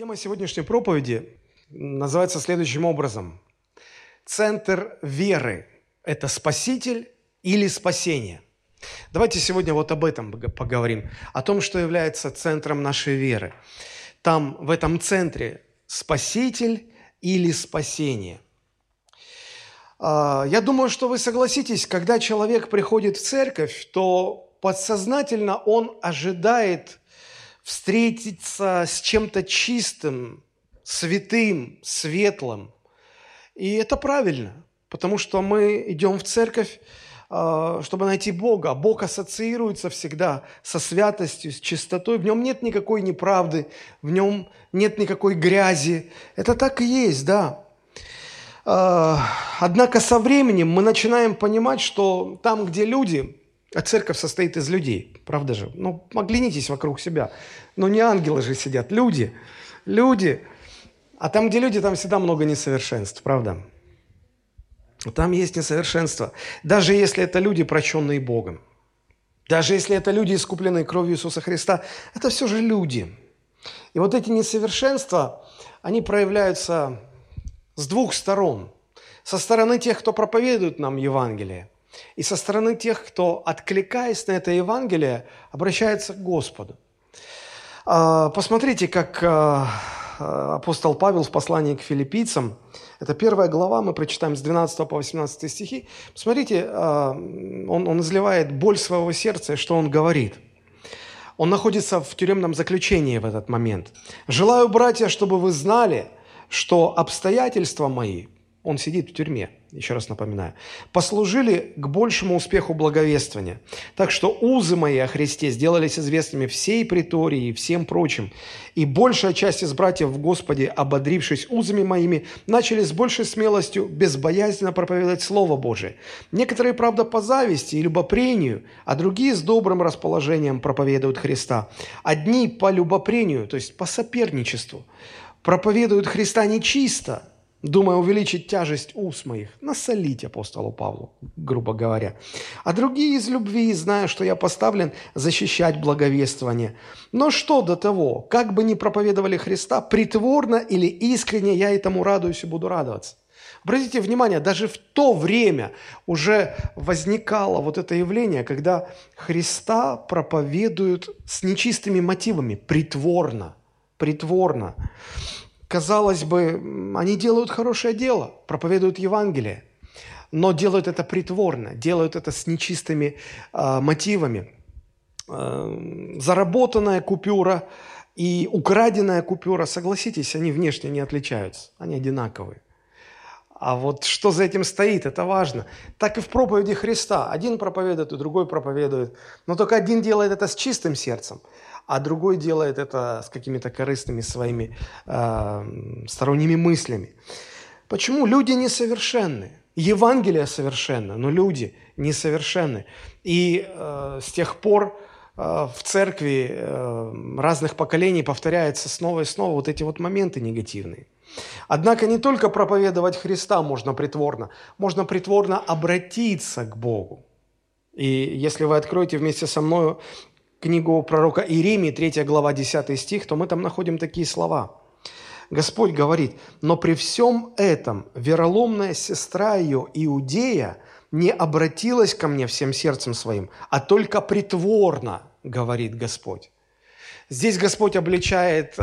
Тема сегодняшней проповеди называется следующим образом. Центр веры – это спаситель или спасение? Давайте сегодня вот об этом поговорим, о том, что является центром нашей веры. Там, в этом центре, спаситель или спасение. А, я думаю, что вы согласитесь, когда человек приходит в церковь, то подсознательно он ожидает встретиться с чем-то чистым, святым, светлым. И это правильно, потому что мы идем в церковь, а, чтобы найти Бога. Бог ассоциируется всегда со святостью, с чистотой. В нем нет никакой неправды, в нем нет никакой грязи. Это так и есть, да. А, однако со временем мы начинаем понимать, что там, где люди, а церковь состоит из людей, правда же? Ну, оглянитесь вокруг себя. Ну, не ангелы же сидят, люди. Люди. А там, где люди, там всегда много несовершенств, правда? Там есть несовершенство. Даже если это люди, прощенные Богом. Даже если это люди, искупленные кровью Иисуса Христа, это все же люди. И вот эти несовершенства, они проявляются с двух сторон. Со стороны тех, кто проповедует нам Евангелие – и со стороны тех, кто, откликаясь на это Евангелие, обращается к Господу. А, посмотрите, как а, апостол Павел в послании к филиппийцам, это первая глава, мы прочитаем с 12 по 18 стихи. Посмотрите, а, он, он изливает боль своего сердца, что он говорит. Он находится в тюремном заключении в этот момент. «Желаю, братья, чтобы вы знали, что обстоятельства мои он сидит в тюрьме, еще раз напоминаю, послужили к большему успеху благовествования. Так что узы мои о Христе сделались известными всей притории и всем прочим. И большая часть из братьев в Господе, ободрившись узами моими, начали с большей смелостью безбоязненно проповедовать Слово Божие. Некоторые, правда, по зависти и любопрению, а другие с добрым расположением проповедуют Христа. Одни по любопрению, то есть по соперничеству, проповедуют Христа нечисто – думая увеличить тяжесть уст моих, насолить апостолу Павлу, грубо говоря. А другие из любви, зная, что я поставлен защищать благовествование. Но что до того, как бы ни проповедовали Христа, притворно или искренне я этому радуюсь и буду радоваться. Обратите внимание, даже в то время уже возникало вот это явление, когда Христа проповедуют с нечистыми мотивами, притворно, притворно казалось бы, они делают хорошее дело, проповедуют Евангелие, но делают это притворно, делают это с нечистыми э, мотивами. Э, заработанная купюра и украденная купюра, согласитесь, они внешне не отличаются, они одинаковые. А вот что за этим стоит, это важно. Так и в проповеди Христа. Один проповедует, и другой проповедует. Но только один делает это с чистым сердцем, а другой делает это с какими-то корыстными своими э, сторонними мыслями. Почему? Люди несовершенны. Евангелие совершенно, но люди несовершенны. И э, с тех пор э, в церкви э, разных поколений повторяются снова и снова вот эти вот моменты негативные. Однако не только проповедовать Христа можно притворно, можно притворно обратиться к Богу. И если вы откроете вместе со мной книгу пророка Иеремии, 3 глава, 10 стих, то мы там находим такие слова. Господь говорит, «Но при всем этом вероломная сестра ее, Иудея, не обратилась ко мне всем сердцем своим, а только притворно, говорит Господь». Здесь Господь обличает э,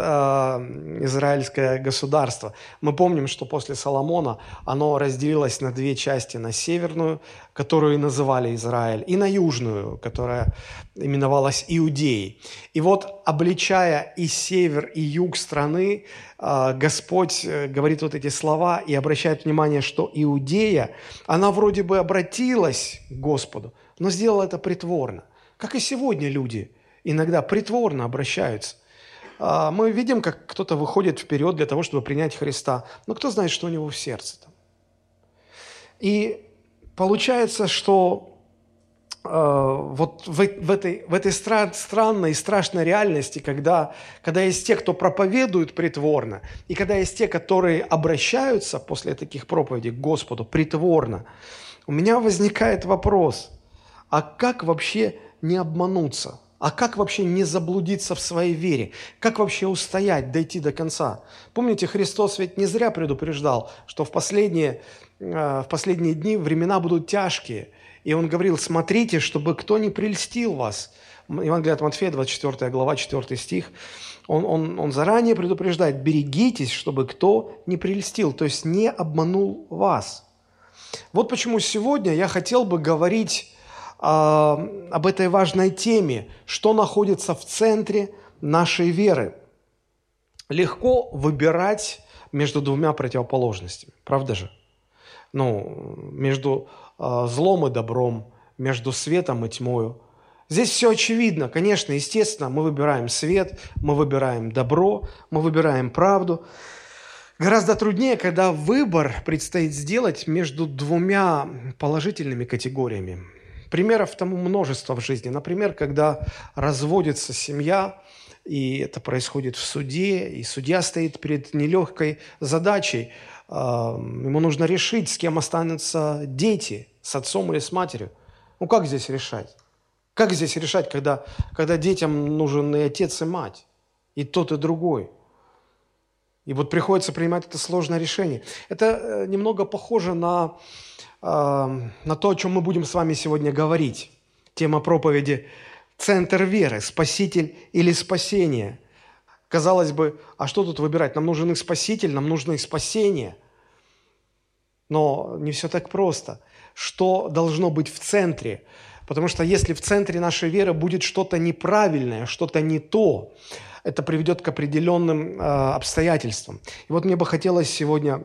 израильское государство. Мы помним, что после Соломона оно разделилось на две части, на северную, которую называли Израиль, и на южную, которая именовалась Иудеей. И вот, обличая и север, и юг страны, э, Господь э, говорит вот эти слова и обращает внимание, что Иудея, она вроде бы обратилась к Господу, но сделала это притворно. Как и сегодня люди – иногда притворно обращаются. А, мы видим, как кто-то выходит вперед для того, чтобы принять Христа. Но кто знает, что у него в сердце там. И получается, что э, вот в, в этой, в этой стра- странной и страшной реальности, когда, когда есть те, кто проповедует притворно, и когда есть те, которые обращаются после таких проповедей к Господу притворно, у меня возникает вопрос, а как вообще не обмануться – А как вообще не заблудиться в своей вере? Как вообще устоять, дойти до конца? Помните, Христос ведь не зря предупреждал, что в последние, э, в последние дни времена будут тяжкие. И Он говорил, смотрите, чтобы кто не прельстил вас. Евангелие от Матфея, 24 глава, 4 стих. Он, он, он заранее предупреждает, берегитесь, чтобы кто не прельстил, то есть не обманул вас. Вот почему сегодня я хотел бы говорить об этой важной теме, что находится в центре нашей веры. Легко выбирать между двумя противоположностями, правда же? Ну, между э, злом и добром, между светом и тьмою. Здесь все очевидно. Конечно, естественно, мы выбираем свет, мы выбираем добро, мы выбираем правду. Гораздо труднее, когда выбор предстоит сделать между двумя положительными категориями. Примеров тому множество в жизни. Например, когда разводится семья, и это происходит в суде, и судья стоит перед нелегкой задачей. А, ему нужно решить, с кем останутся дети, с отцом или с матерью. Ну как здесь решать? Как здесь решать, когда, когда детям нужен и отец, и мать, и тот, и другой? И вот приходится принимать это сложное решение. Это э, немного похоже на на то, о чем мы будем с вами сегодня говорить. Тема проповеди «Центр веры. Спаситель или спасение». Казалось бы, а что тут выбирать? Нам нужен и спаситель, нам нужно и спасение. Но не все так просто. Что должно быть в центре? Потому что если в центре нашей веры будет что-то неправильное, что-то не то, это приведет к определенным э, обстоятельствам. И вот мне бы хотелось сегодня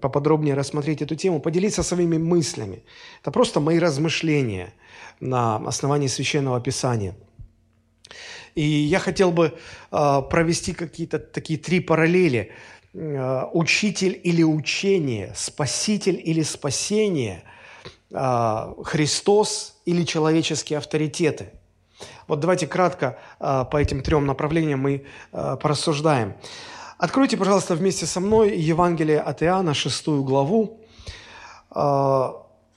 поподробнее рассмотреть эту тему, поделиться своими мыслями. Это просто мои размышления на основании Священного Писания. И я хотел бы э, провести какие-то такие три параллели. Э, учитель или учение, спаситель или спасение, э, Христос или человеческие авторитеты – вот давайте кратко э, по этим трем направлениям мы э, порассуждаем. Откройте, пожалуйста, вместе со мной Евангелие от Иоанна, шестую главу. Э,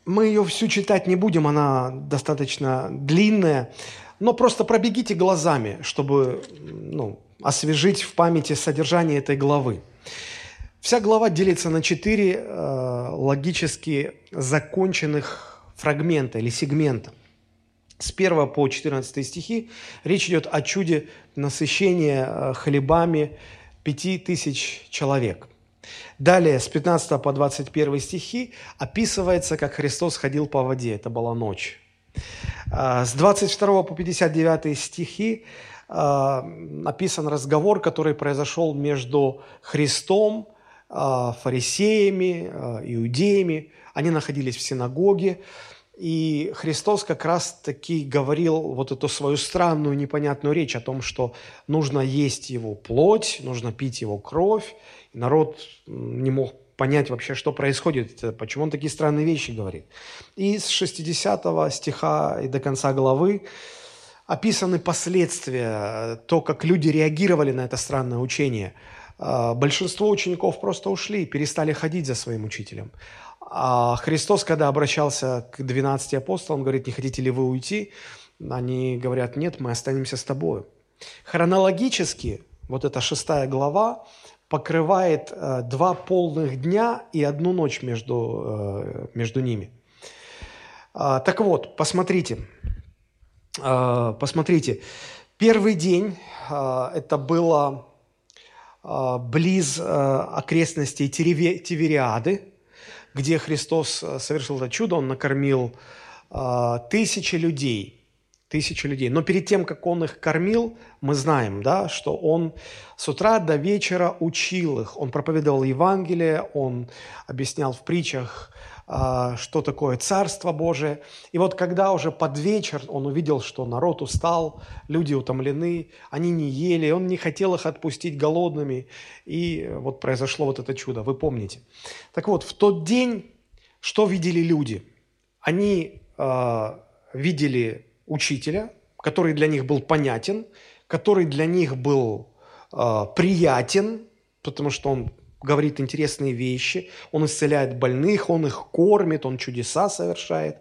мы ее всю читать не будем, она достаточно длинная, но просто пробегите глазами, чтобы ну, освежить в памяти содержание этой главы. Вся глава делится на четыре э, логически законченных фрагмента или сегмента – с 1 по 14 стихи речь идет о чуде насыщения э, хлебами пяти тысяч человек. Далее, с 15 по 21 стихи описывается, как Христос ходил по воде. Это была ночь. А, с 22 по 59 стихи а, описан разговор, который произошел между Христом, фарисеями, иудеями. Они находились в синагоге. И Христос как раз-таки говорил вот эту свою странную, непонятную речь о том, что нужно есть его плоть, нужно пить его кровь. И народ не мог понять вообще, что происходит, почему он такие странные вещи говорит. И с 60 стиха и до конца главы описаны последствия, то, как люди реагировали на это странное учение. А, большинство учеников просто ушли, перестали ходить за своим учителем. А Христос, когда обращался к 12 апостолам, говорит, не хотите ли вы уйти? Они говорят, нет, мы останемся с тобой. Хронологически, вот эта шестая глава покрывает э, два полных дня и одну ночь между, э, между ними. А, так вот, посмотрите, э, посмотрите, первый день э, это было близ э, окрестностей Тивериады, где Христос э, совершил это чудо, Он накормил э, тысячи людей, тысячи людей. Но перед тем, как Он их кормил, мы знаем, да, что Он с утра до вечера учил их. Он проповедовал Евангелие, Он объяснял в притчах что такое Царство Божие. И вот когда уже под вечер он увидел, что народ устал, люди утомлены, они не ели, он не хотел их отпустить голодными, и вот произошло вот это чудо, вы помните. Так вот, в тот день что видели люди? Они э, видели учителя, который для них был понятен, который для них был э, приятен, потому что он говорит интересные вещи, он исцеляет больных, он их кормит, он чудеса совершает.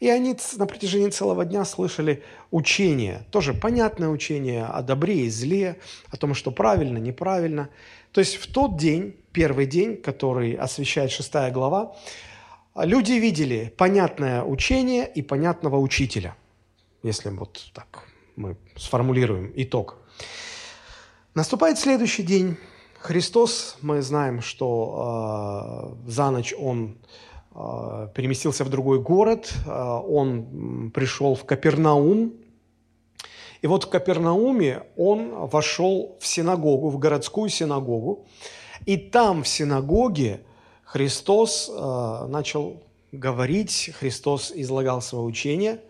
И они на протяжении целого дня слышали учение, тоже понятное учение о добре и зле, о том, что правильно, неправильно. То есть в тот день, первый день, который освещает шестая глава, люди видели понятное учение и понятного учителя, если вот так мы сформулируем итог. Наступает следующий день. Христос, мы знаем, что э, за ночь Он э, переместился в другой город, э, Он пришел в Капернаум, и вот в Капернауме Он вошел в синагогу, в городскую синагогу, и там в синагоге Христос э, начал говорить, Христос излагал свое учение.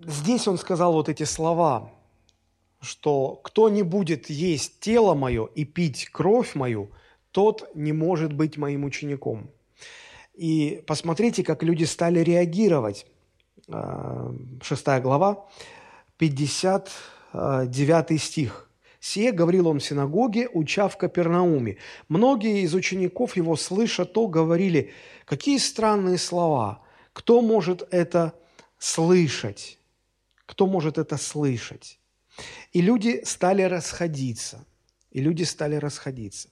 Здесь Он сказал вот эти слова, что кто не будет есть тело мое и пить кровь мою, тот не может быть моим учеником. И посмотрите, как люди стали реагировать. Э, шестая глава, 59 стих. Сие говорил он в синагоге, уча в Капернауме. Многие из учеников его, слыша то, говорили, какие странные слова, кто может это слышать? Кто может это слышать? И люди стали расходиться. И люди стали расходиться.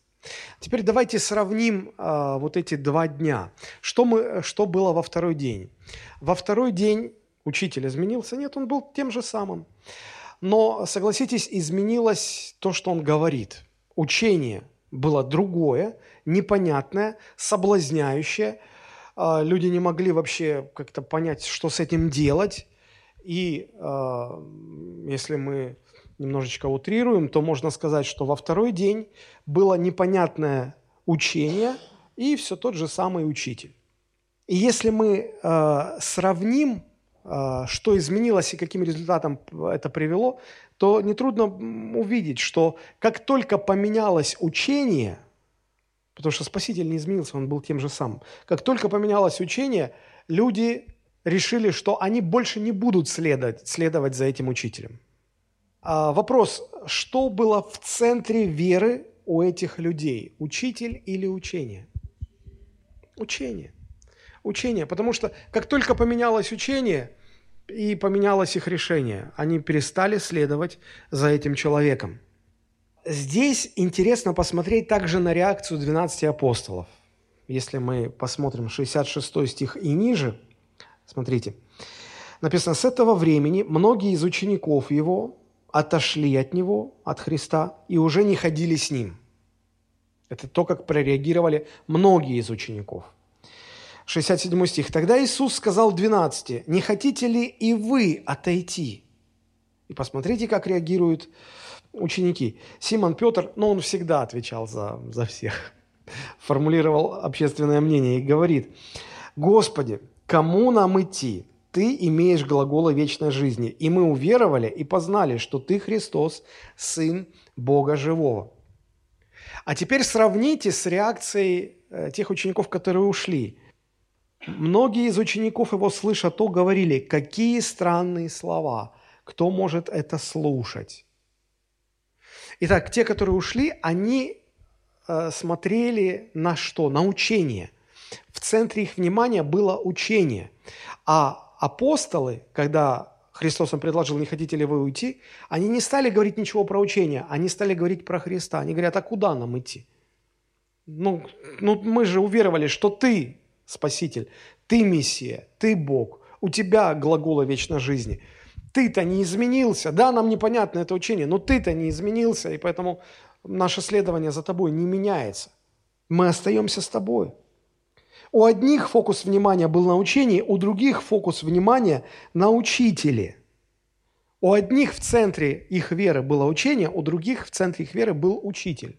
Теперь давайте сравним а, вот эти два дня. Что, мы, что было во второй день? Во второй день учитель изменился? Нет, он был тем же самым. Но, согласитесь, изменилось то, что он говорит. Учение было другое, непонятное, соблазняющее. А, люди не могли вообще как-то понять, что с этим делать. И а, если мы немножечко утрируем, то можно сказать, что во второй день было непонятное учение и все тот же самый учитель. И если мы э, сравним а, что изменилось и каким результатом это привело, то нетрудно увидеть, что как только поменялось учение, потому что Спаситель не изменился, он был тем же самым, как только поменялось учение, люди решили, что они больше не будут следовать, следовать за этим учителем. А вопрос, что было в центре веры у этих людей, учитель или учение? Учение учение. Потому что как только поменялось учение и поменялось их решение, они перестали следовать за этим человеком. Здесь интересно посмотреть также на реакцию 12 апостолов. Если мы посмотрим 66 стих и ниже, смотрите, написано, с этого времени многие из учеников его отошли от него, от Христа, и уже не ходили с ним. Это то, как прореагировали многие из учеников. 67 стих. «Тогда Иисус сказал 12, не хотите ли и вы отойти?» И посмотрите, как реагируют ученики. Симон Петр, ну, он всегда отвечал за, за всех, формулировал общественное мнение и говорит, «Господи, кому нам идти? Ты имеешь глаголы вечной жизни, и мы уверовали и познали, что Ты Христос, Сын Бога Живого». А теперь сравните с реакцией э, тех учеников, которые ушли – Многие из учеников его, слыша то, говорили, какие странные слова, кто может это слушать? Итак, те, которые ушли, они э, смотрели на что? На учение. Центре их внимания было учение. А апостолы, когда Христос им предложил, не хотите ли вы уйти, они не стали говорить ничего про учение, они стали говорить про Христа. Они говорят, а куда нам идти? Ну, ну мы же уверовали, что ты Спаситель. Ты Мессия, ты Бог. У тебя глагола вечной жизни. Ты-то не изменился. Да, нам непонятно это учение, но ты-то не изменился, и поэтому наше следование за тобой не меняется. Мы остаемся с тобой. У одних фокус внимания был на учении, у других фокус внимания на учителе. У одних в центре их веры было учение, у других в центре их веры был учитель.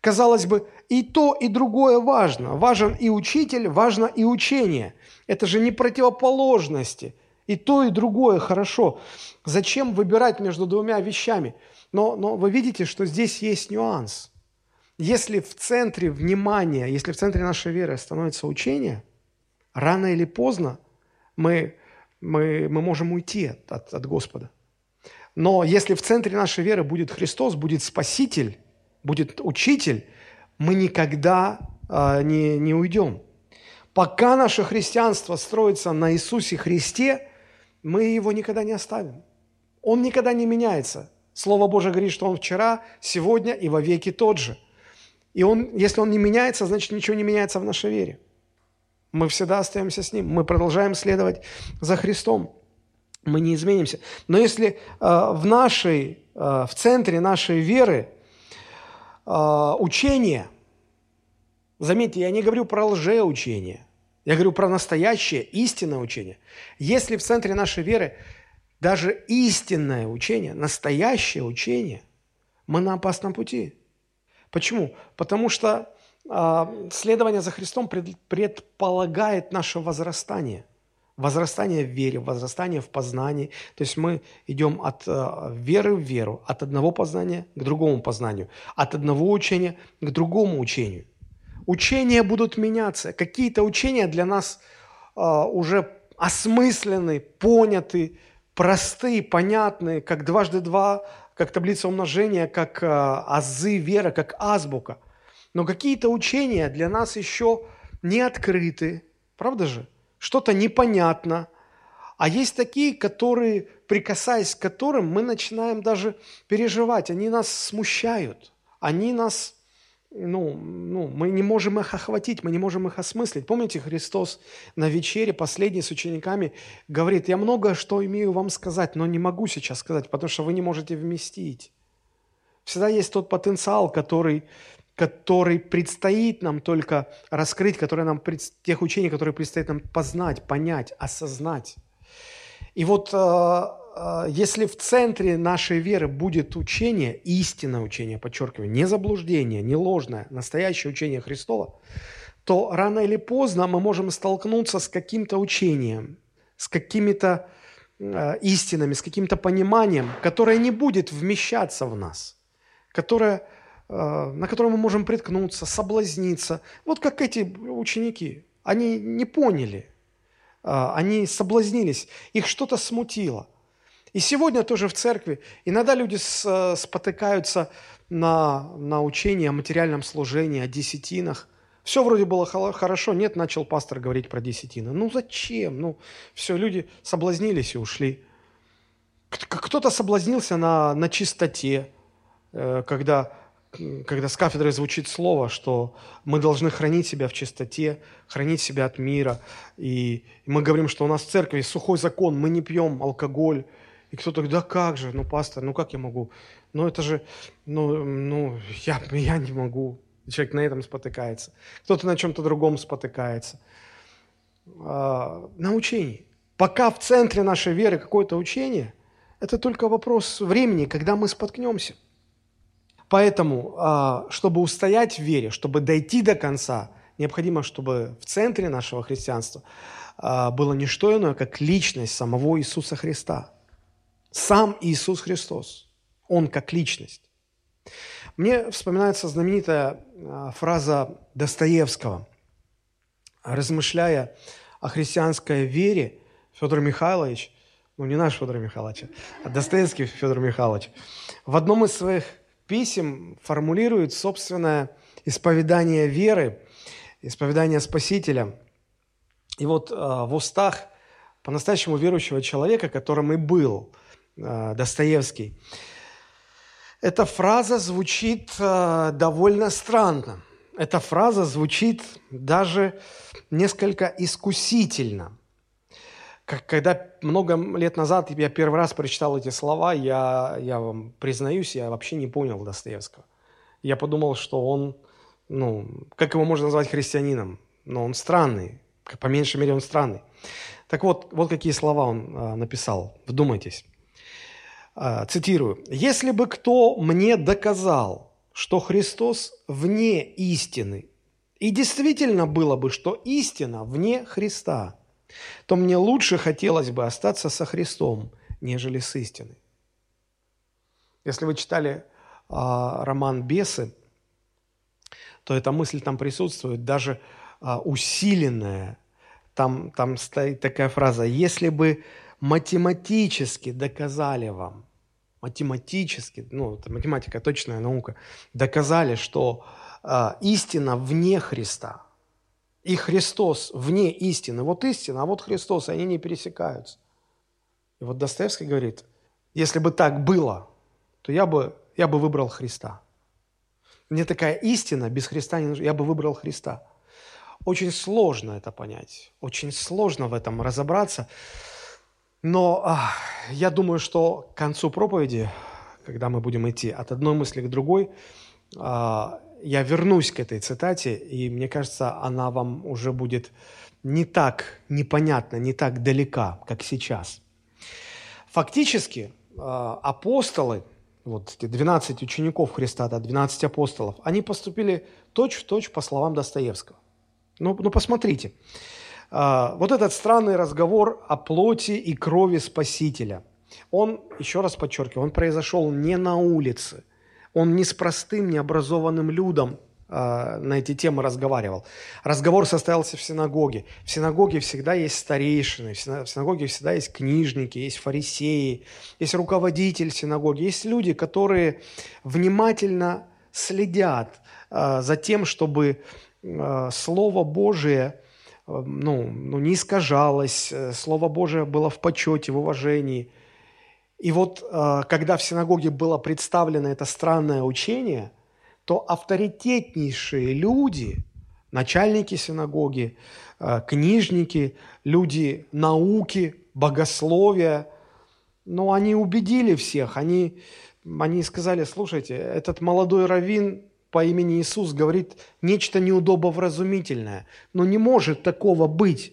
Казалось бы, и то, и другое важно. Важен и учитель, важно и учение. Это же не противоположности. И то, и другое хорошо. Зачем выбирать между двумя вещами? Но, но вы видите, что здесь есть нюанс. Если в центре внимания, если в центре нашей веры становится учение, рано или поздно мы, мы, мы можем уйти от, от Господа. Но если в центре нашей веры будет Христос, будет Спаситель, будет учитель, мы никогда э, не, не уйдем. Пока наше христианство строится на Иисусе Христе, мы его никогда не оставим. Он никогда не меняется. Слово Божие говорит, что он вчера, сегодня и во веки тот же. И он, если он не меняется, значит ничего не меняется в нашей вере. Мы всегда остаемся с ним. Мы продолжаем следовать за Христом. Мы не изменимся. Но если э, в нашей, э, в центре нашей веры э, учение, заметьте, я не говорю про лжеучение, я говорю про настоящее, истинное учение. Если в центре нашей веры даже истинное учение, настоящее учение, мы на опасном пути. Почему? Потому что э, следование за Христом пред, предполагает наше возрастание. Возрастание в вере, возрастание в познании. То есть мы идем от э, веры в веру, от одного познания к другому познанию, от одного учения к другому учению. Учения будут меняться. Какие-то учения для нас э, уже осмыслены, поняты, простые, понятные, как дважды два, как таблица умножения, как э, азы веры, как азбука. Но какие-то учения для нас еще не открыты, правда же? Что-то непонятно. А есть такие, которые, прикасаясь к которым, мы начинаем даже переживать. Они нас смущают, они нас ну, ну, мы не можем их охватить, мы не можем их осмыслить. Помните, Христос на вечере, последний с учениками, говорит, я много что имею вам сказать, но не могу сейчас сказать, потому что вы не можете вместить. Всегда есть тот потенциал, который, который предстоит нам только раскрыть, который нам, тех учений, которые предстоит нам познать, понять, осознать. И вот э, если в центре нашей веры будет учение, истинное учение, подчеркиваю, не заблуждение, не ложное, настоящее учение Христова, то рано или поздно мы можем столкнуться с каким-то учением, с какими-то э, истинами, с каким-то пониманием, которое не будет вмещаться в нас, которое, э, на которое мы можем приткнуться, соблазниться. Вот как эти ученики, они не поняли, э, они соблазнились, их что-то смутило. И сегодня тоже в церкви иногда люди спотыкаются на, на учении о материальном служении, о десятинах. Все вроде было хорошо, нет, начал пастор говорить про десятины. Ну зачем? Ну все, люди соблазнились и ушли. Кто-то соблазнился на, на чистоте, э, когда, когда с кафедры звучит слово, что мы должны хранить себя в чистоте, хранить себя от мира. И мы говорим, что у нас в церкви сухой закон, мы не пьем алкоголь, и кто-то говорит, да как же, ну, пастор, ну как я могу? Ну это же, ну, ну я, я не могу. Человек на этом спотыкается. Кто-то на чем-то другом спотыкается. А, на учении. Пока в центре нашей веры какое-то учение, это только вопрос времени, когда мы споткнемся. Поэтому, а, чтобы устоять в вере, чтобы дойти до конца, необходимо, чтобы в центре нашего христианства а, было не что иное, как личность самого Иисуса Христа – сам Иисус Христос. Он как личность. Мне вспоминается знаменитая а, фраза Достоевского. Размышляя о христианской вере, Федор Михайлович, ну не наш Федор Михайлович, а Достоевский Федор Михайлович, в одном из своих писем формулирует собственное исповедание веры, исповедание Спасителя. И вот э, в устах по-настоящему верующего человека, которым и был Достоевский. Эта фраза звучит э, довольно странно. Эта фраза звучит даже несколько искусительно. Как, когда много лет назад я первый раз прочитал эти слова, я, я вам признаюсь, я вообще не понял Достоевского. Я подумал, что он, ну, как его можно назвать христианином? Но он странный, по меньшей мере он странный. Так вот, вот какие слова он а, написал. Вдумайтесь. А, цитирую, «Если бы кто мне доказал, что Христос вне истины, и действительно было бы, что истина вне Христа, то мне лучше хотелось бы остаться со Христом, нежели с истиной». Если вы читали а, роман «Бесы», то эта мысль там присутствует, даже а, усиленная. Там, там стоит такая фраза «Если бы математически доказали вам, математически, ну, это математика точная наука, доказали, что а, истина вне Христа. И Христос вне истины. Вот истина, а вот Христос, они не пересекаются. И вот Достоевский говорит, если бы так было, то я бы, я бы выбрал Христа. Мне такая истина без Христа не нужна, я бы выбрал Христа. Очень сложно это понять, очень сложно в этом разобраться. Но а, я думаю, что к концу проповеди, когда мы будем идти от одной мысли к другой, а, я вернусь к этой цитате, и мне кажется, она вам уже будет не так непонятна, не так далека, как сейчас. Фактически а, апостолы, вот эти 12 учеников Христа, да, 12 апостолов, они поступили точь-в-точь точь по словам Достоевского. Ну, ну посмотрите, вот этот странный разговор о плоти и крови Спасителя, он, еще раз подчеркиваю, он произошел не на улице – он не с простым, необразованным людом э, на эти темы разговаривал. Разговор состоялся в синагоге. В синагоге всегда есть старейшины, в синагоге всегда есть книжники, есть фарисеи, есть руководитель синагоги, есть люди, которые внимательно следят э, за тем, чтобы Слово Божие ну, ну, не искажалось, Слово Божие было в почете, в уважении – и вот э, когда в синагоге было представлено это странное учение, то авторитетнейшие люди, начальники синагоги, э, книжники, люди науки, богословия, ну, они убедили всех, они, они сказали, слушайте, этот молодой раввин по имени Иисус говорит нечто неудобовразумительное, но не может такого быть.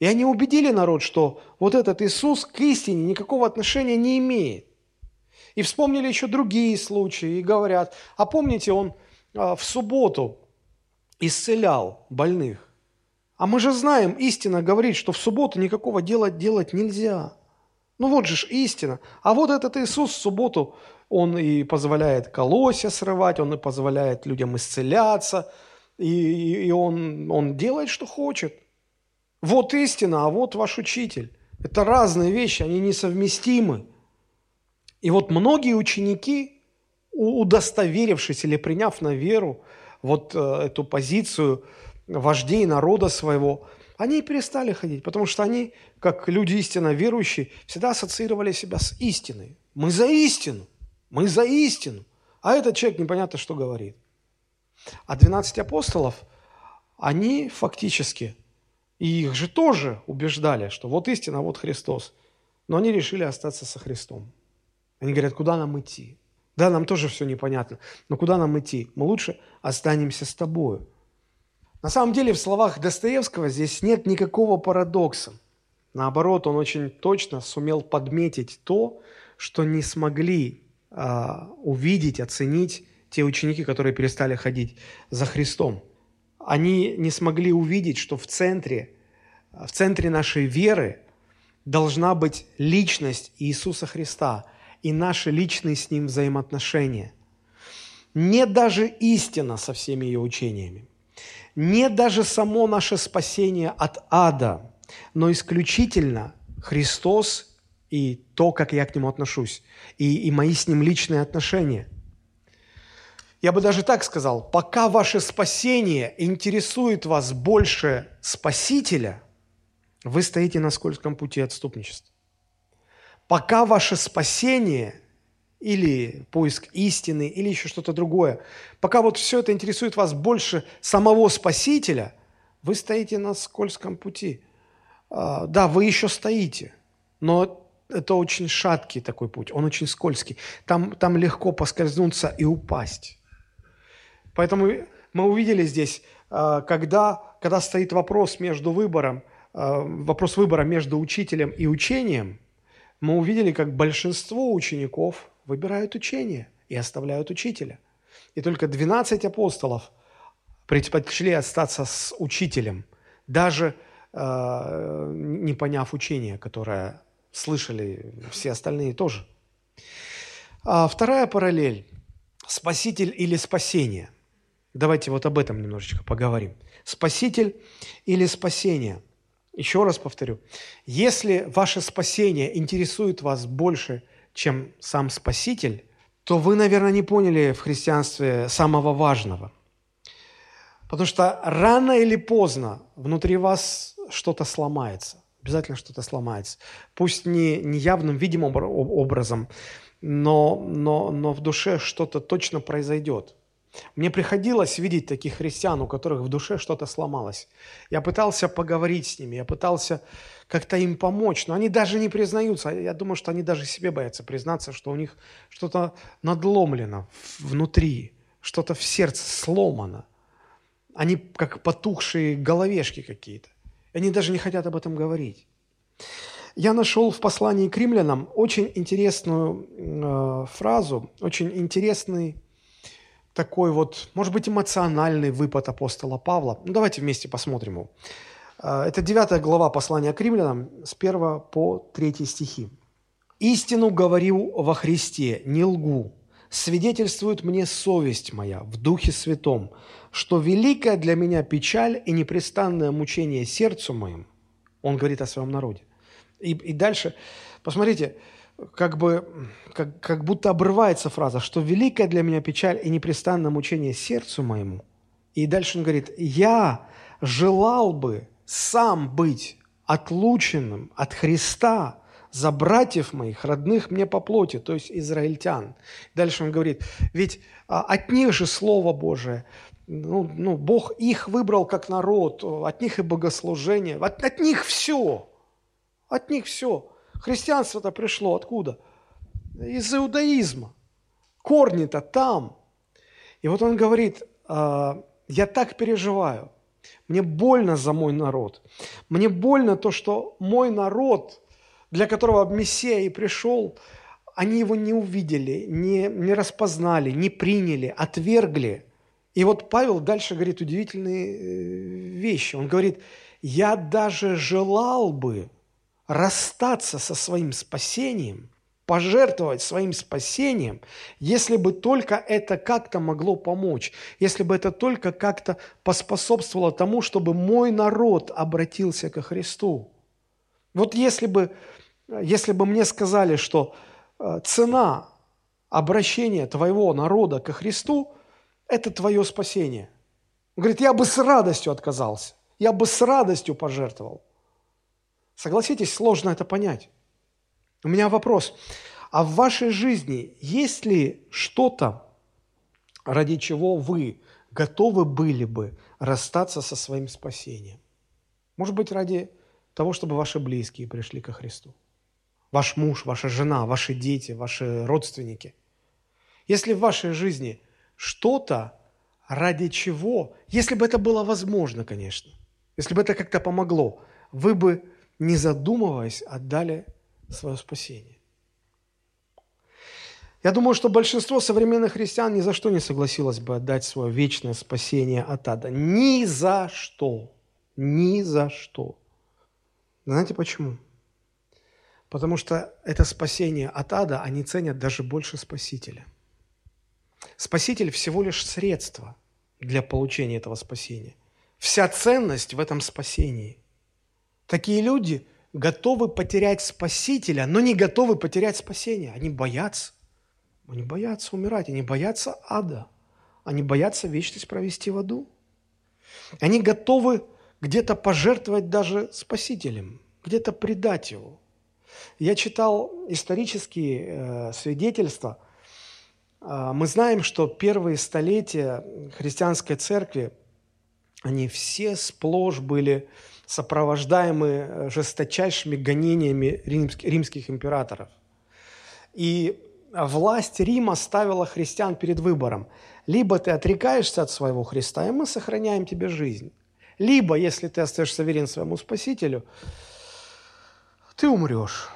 И они убедили народ, что вот этот Иисус к истине никакого отношения не имеет. И вспомнили еще другие случаи и говорят, а помните, он а, в субботу исцелял больных. А мы же знаем, истина говорит, что в субботу никакого дела делать нельзя. Ну вот же ж истина. А вот этот Иисус в субботу, он и позволяет колосья срывать, он и позволяет людям исцеляться, и, и он, он делает, что хочет. Вот истина, а вот ваш учитель. Это разные вещи, они несовместимы. И вот многие ученики, удостоверившись или приняв на веру вот э, эту позицию вождей народа своего, они перестали ходить, потому что они, как люди истинно верующие, всегда ассоциировали себя с истиной. Мы за истину, мы за истину. А этот человек непонятно, что говорит. А 12 апостолов, они фактически и их же тоже убеждали, что вот истина, вот Христос. Но они решили остаться со Христом. Они говорят, куда нам идти? Да, нам тоже все непонятно, но куда нам идти? Мы лучше останемся с тобою. На самом деле в словах Достоевского здесь нет никакого парадокса. Наоборот, он очень точно сумел подметить то, что не смогли увидеть, оценить те ученики, которые перестали ходить за Христом. Они не смогли увидеть, что в центре в центре нашей веры должна быть личность Иисуса Христа и наши личные с Ним взаимоотношения. Не даже истина со всеми ее учениями, не даже само наше спасение от ада, но исключительно Христос и то, как я к Нему отношусь, и, и мои с Ним личные отношения. Я бы даже так сказал, пока ваше спасение интересует вас больше Спасителя – вы стоите на скользком пути отступничества. Пока ваше спасение или поиск истины, или еще что-то другое, пока вот все это интересует вас больше самого Спасителя, вы стоите на скользком пути. А, да, вы еще стоите, но это очень шаткий такой путь, он очень скользкий. Там, там легко поскользнуться и упасть. Поэтому мы увидели здесь, а, когда, когда стоит вопрос между выбором – Э, вопрос выбора между учителем и учением, мы увидели, как большинство учеников выбирают учение и оставляют учителя. И только 12 апостолов предпочли остаться с учителем, даже э, не поняв учение, которое слышали все остальные тоже. А вторая параллель – спаситель или спасение. Давайте вот об этом немножечко поговорим. Спаситель или спасение – еще раз повторю, если ваше спасение интересует вас больше, чем сам Спаситель, то вы, наверное, не поняли в христианстве самого важного. Потому что рано или поздно внутри вас что-то сломается. Обязательно что-то сломается. Пусть не, не явным, видимым образом, но, но, но в душе что-то точно произойдет. Мне приходилось видеть таких христиан, у которых в душе что-то сломалось. Я пытался поговорить с ними, я пытался как-то им помочь, но они даже не признаются. Я думаю, что они даже себе боятся признаться, что у них что-то надломлено внутри, что-то в сердце сломано. Они как потухшие головешки какие-то. Они даже не хотят об этом говорить. Я нашел в послании к римлянам очень интересную э, фразу, очень интересный такой вот, может быть, эмоциональный выпад апостола Павла. Ну, давайте вместе посмотрим его. Э, это 9 глава послания к римлянам с 1 по 3 стихи. «Истину говорю во Христе, не лгу. Свидетельствует мне совесть моя в Духе Святом, что великая для меня печаль и непрестанное мучение сердцу моим». Он говорит о своем народе. И, и дальше, посмотрите, как бы, как, как будто обрывается фраза, что великая для меня печаль и непрестанное мучение сердцу моему. И дальше он говорит, я желал бы сам быть отлученным от Христа за братьев моих, родных мне по плоти, то есть израильтян. Дальше он говорит, ведь а, от них же Слово Божие, ну, ну, Бог их выбрал как народ, от них и богослужение, от, от них все, от них все. Христианство-то пришло откуда? Из иудаизма. Корни-то там. И вот он говорит, «А, я так переживаю, мне больно за мой народ. Мне больно то, что мой народ, для которого Мессия и пришел, они его не увидели, не, не распознали, не приняли, отвергли. И вот Павел дальше говорит удивительные э, вещи. Он говорит, я даже желал бы, расстаться со своим спасением, пожертвовать своим спасением, если бы только это как-то могло помочь, если бы это только как-то поспособствовало тому, чтобы мой народ обратился ко Христу. Вот если бы, если бы мне сказали, что э, цена обращения твоего народа ко Христу – это твое спасение. Он говорит, я бы с радостью отказался, я бы с радостью пожертвовал – Согласитесь, сложно это понять. У меня вопрос. А в вашей жизни есть ли что-то, ради чего вы готовы были бы расстаться со своим спасением? Может быть, ради того, чтобы ваши близкие пришли ко Христу? Ваш муж, ваша жена, ваши дети, ваши родственники. Если в вашей жизни что-то, ради чего, если бы это было возможно, конечно, если бы это как-то помогло, вы бы не задумываясь, отдали свое спасение. Я думаю, что большинство современных христиан ни за что не согласилось бы отдать свое вечное спасение от ада. Ни за что. Ни за что. Знаете почему? Потому что это спасение от ада они ценят даже больше Спасителя. Спаситель всего лишь средство для получения этого спасения. Вся ценность в этом спасении – Такие люди готовы потерять Спасителя, но не готовы потерять спасение. Они боятся. Они боятся умирать, они боятся ада. Они боятся вечность провести в аду. Они готовы где-то пожертвовать даже Спасителем, где-то предать его. Я читал исторические э, свидетельства. Э, мы знаем, что первые столетия христианской церкви, они все сплошь были сопровождаемы э, жесточайшими гонениями римских, римских императоров. И власть Рима ставила христиан перед выбором. Либо ты отрекаешься от своего Христа, и мы сохраняем тебе жизнь. Либо, если ты остаешься верен своему Спасителю, ты умрешь.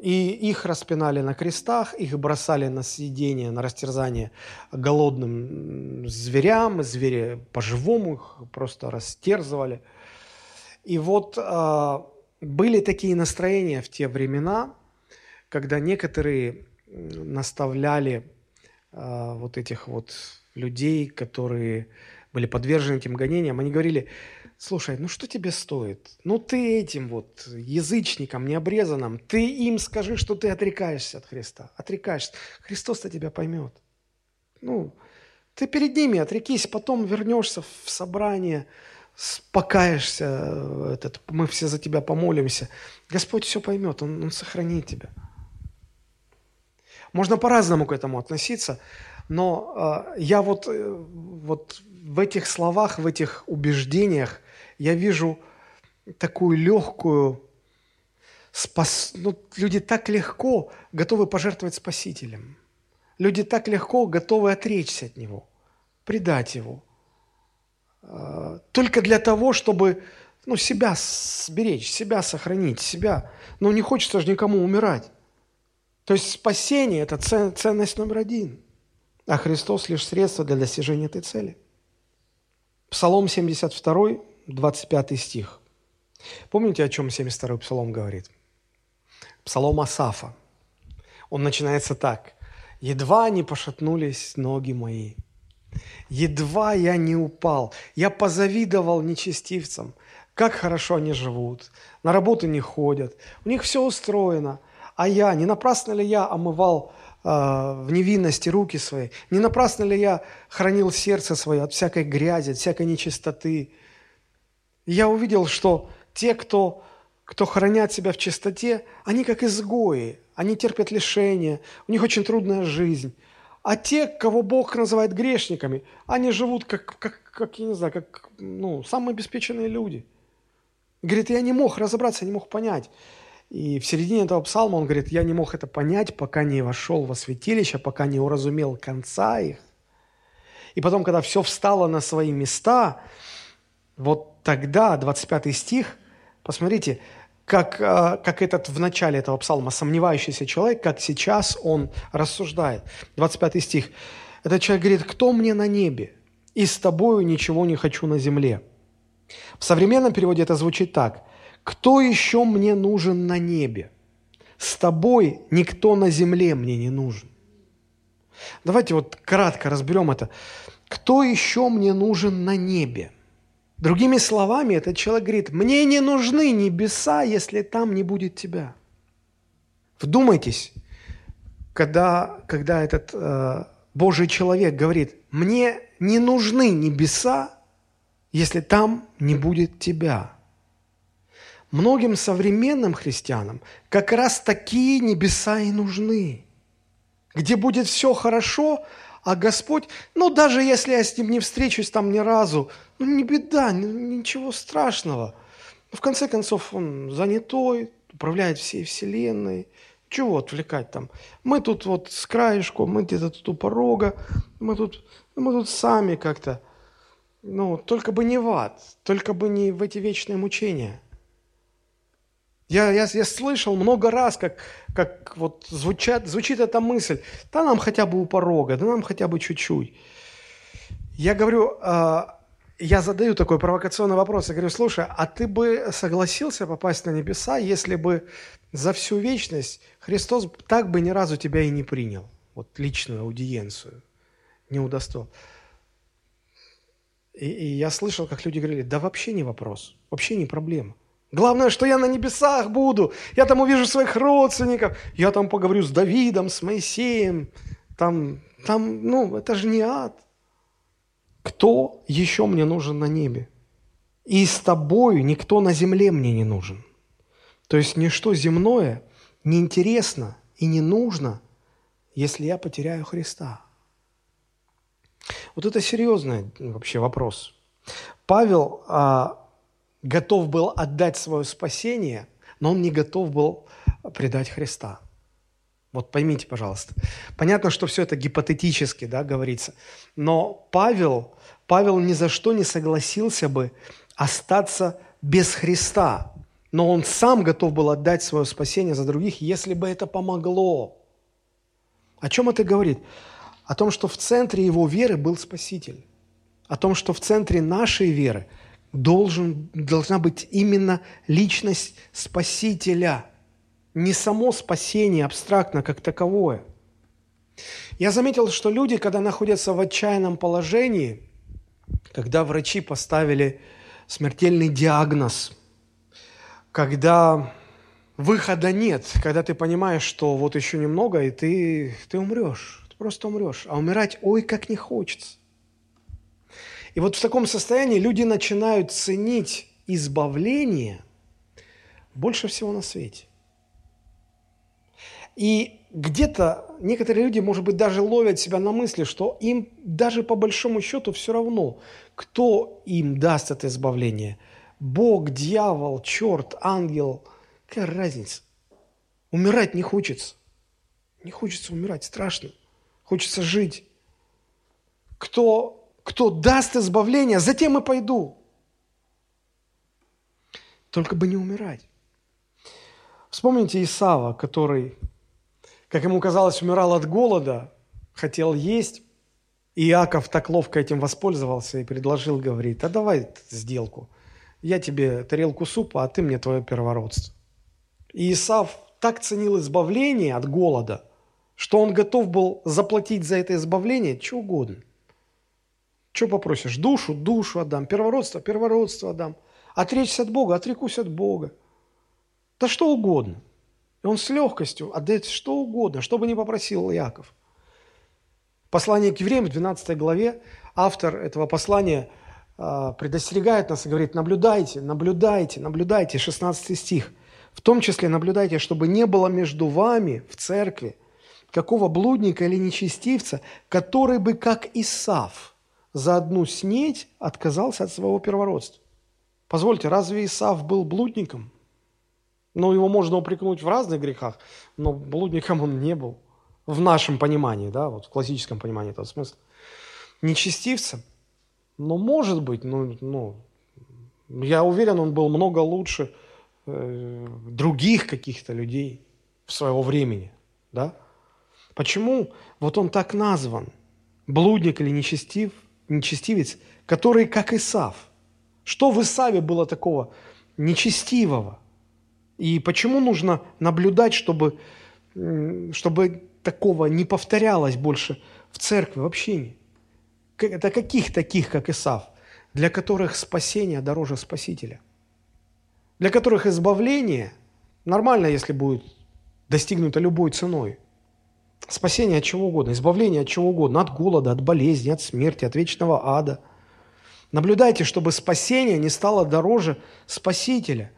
И их распинали на крестах, их бросали на съедение, на растерзание голодным зверям, звери по-живому их просто растерзывали. И вот э, были такие настроения в те времена, когда некоторые наставляли э, вот этих вот людей, которые были подвержены этим гонениям, они говорили, слушай, ну что тебе стоит? Ну ты этим вот язычникам необрезанным, ты им скажи, что ты отрекаешься от Христа. Отрекаешься. Христос-то тебя поймет. Ну, ты перед ними отрекись, потом вернешься в собрание, покаешься, этот, мы все за тебя помолимся. Господь все поймет, Он, он сохранит тебя. Можно по-разному к этому относиться, но э, я вот, э, вот в этих словах, в этих убеждениях я вижу такую легкую, спас... ну, люди так легко готовы пожертвовать Спасителем. Люди так легко готовы отречься от Него, предать Его. Э, только для того, чтобы ну, себя сберечь, себя сохранить, себя. Но не хочется же никому умирать. То есть спасение – это ценность номер один, а Христос – лишь средство для достижения этой цели. Псалом 72, 25 стих. Помните, о чем 72 псалом говорит? Псалом Асафа. Он начинается так. «Едва не пошатнулись ноги мои, едва я не упал, я позавидовал нечестивцам, как хорошо они живут, на работу не ходят, у них все устроено – а я, не напрасно ли я омывал в невинности руки свои? Не напрасно ли я хранил сердце свое от всякой грязи, от всякой нечистоты? я увидел, что те, кто, кто хранят себя в чистоте, они как изгои, они терпят лишения, у них очень трудная жизнь. А те, кого Бог называет грешниками, они живут как, как, как я не знаю, как ну, самые обеспеченные люди. говорит, я не мог разобраться, не мог понять. И в середине этого псалма он говорит, я не мог это понять, пока не вошел во святилище, пока не уразумел конца их. И потом, когда все встало на свои места, вот тогда, 25 стих, посмотрите, как, а, как этот в начале этого псалма сомневающийся человек, как сейчас он рассуждает. 25 стих. Этот человек говорит, кто мне на небе? И с тобою ничего не хочу на земле. В современном переводе это звучит так. Кто еще мне нужен на небе? С тобой никто на земле мне не нужен. Давайте вот кратко разберем это. Кто еще мне нужен на небе? Другими словами, этот человек говорит, мне не нужны небеса, если там не будет тебя. Вдумайтесь, когда, когда этот э, Божий человек говорит, мне не нужны небеса, если там не будет тебя многим современным христианам как раз такие небеса и нужны, где будет все хорошо, а Господь, ну даже если я с Ним не встречусь там ни разу, ну не беда, ничего страшного. В конце концов, Он занятой, управляет всей вселенной. Чего отвлекать там? Мы тут вот с краешку, мы где-то тут у порога, мы тут, мы тут сами как-то. Ну, только бы не в ад, только бы не в эти вечные мучения – я, я, я слышал много раз, как, как вот звучат, звучит эта мысль. Да нам хотя бы у порога, да нам хотя бы чуть-чуть. Я говорю, э, я задаю такой провокационный вопрос. Я говорю, слушай, а ты бы согласился попасть на небеса, если бы за всю вечность Христос так бы ни разу тебя и не принял? Вот личную аудиенцию не удостоил. И, и я слышал, как люди говорили, да вообще не вопрос, вообще не проблема. Главное, что я на небесах буду. Я там увижу своих родственников. Я там поговорю с Давидом, с Моисеем. Там, там, ну, это же не ад. Кто еще мне нужен на небе? И с тобою никто на земле мне не нужен. То есть ничто земное неинтересно и не нужно, если я потеряю Христа. Вот это серьезный вообще вопрос. Павел а, готов был отдать свое спасение, но он не готов был предать Христа. Вот поймите, пожалуйста. Понятно, что все это гипотетически да, говорится, но Павел, Павел ни за что не согласился бы остаться без Христа, но он сам готов был отдать свое спасение за других, если бы это помогло. О чем это говорит? О том, что в центре его веры был Спаситель. О том, что в центре нашей веры – должен, должна быть именно личность Спасителя, не само спасение абстрактно как таковое. Я заметил, что люди, когда находятся в отчаянном положении, когда врачи поставили смертельный диагноз, когда выхода нет, когда ты понимаешь, что вот еще немного, и ты, ты умрешь, ты просто умрешь. А умирать, ой, как не хочется. И вот в таком состоянии люди начинают ценить избавление больше всего на свете. И где-то некоторые люди, может быть, даже ловят себя на мысли, что им даже по большому счету все равно, кто им даст это избавление. Бог, дьявол, черт, ангел. Какая разница? Умирать не хочется. Не хочется умирать, страшно. Хочется жить. Кто кто даст избавление, затем и пойду. Только бы не умирать. Вспомните Исава, который, как ему казалось, умирал от голода, хотел есть. И Иаков так ловко этим воспользовался и предложил, говорит, а давай сделку. Я тебе тарелку супа, а ты мне твое первородство. И Исав так ценил избавление от голода, что он готов был заплатить за это избавление что угодно – что попросишь? Душу? Душу отдам. Первородство? Первородство отдам. Отречься от Бога? Отрекусь от Бога. Да что угодно. И он с легкостью отдает что угодно, что бы ни попросил Яков. Послание к евреям в 12 главе автор этого послания э, предостерегает нас и говорит, наблюдайте, наблюдайте, наблюдайте, 16 стих. В том числе наблюдайте, чтобы не было между вами в церкви какого блудника или нечестивца, который бы, как Исав – за одну снеть отказался от своего первородства. Позвольте, разве Исав был блудником? Ну, его можно упрекнуть в разных грехах, но блудником он не был. В нашем понимании, да, вот в классическом понимании этого смысла. Нечестивцем? Ну, может быть, ну, ну, я уверен, он был много лучше э, других каких-то людей в своего времени, да? Почему вот он так назван? Блудник или нечестив? Нечестивец, который как Исав. Что в Исаве было такого нечестивого? И почему нужно наблюдать, чтобы, чтобы такого не повторялось больше в церкви, в общине? Это каких таких, как Исав, для которых спасение дороже Спасителя? Для которых избавление нормально, если будет достигнуто любой ценой – Спасение от чего угодно, избавление от чего угодно, от голода, от болезни, от смерти, от вечного ада. Наблюдайте, чтобы спасение не стало дороже Спасителя,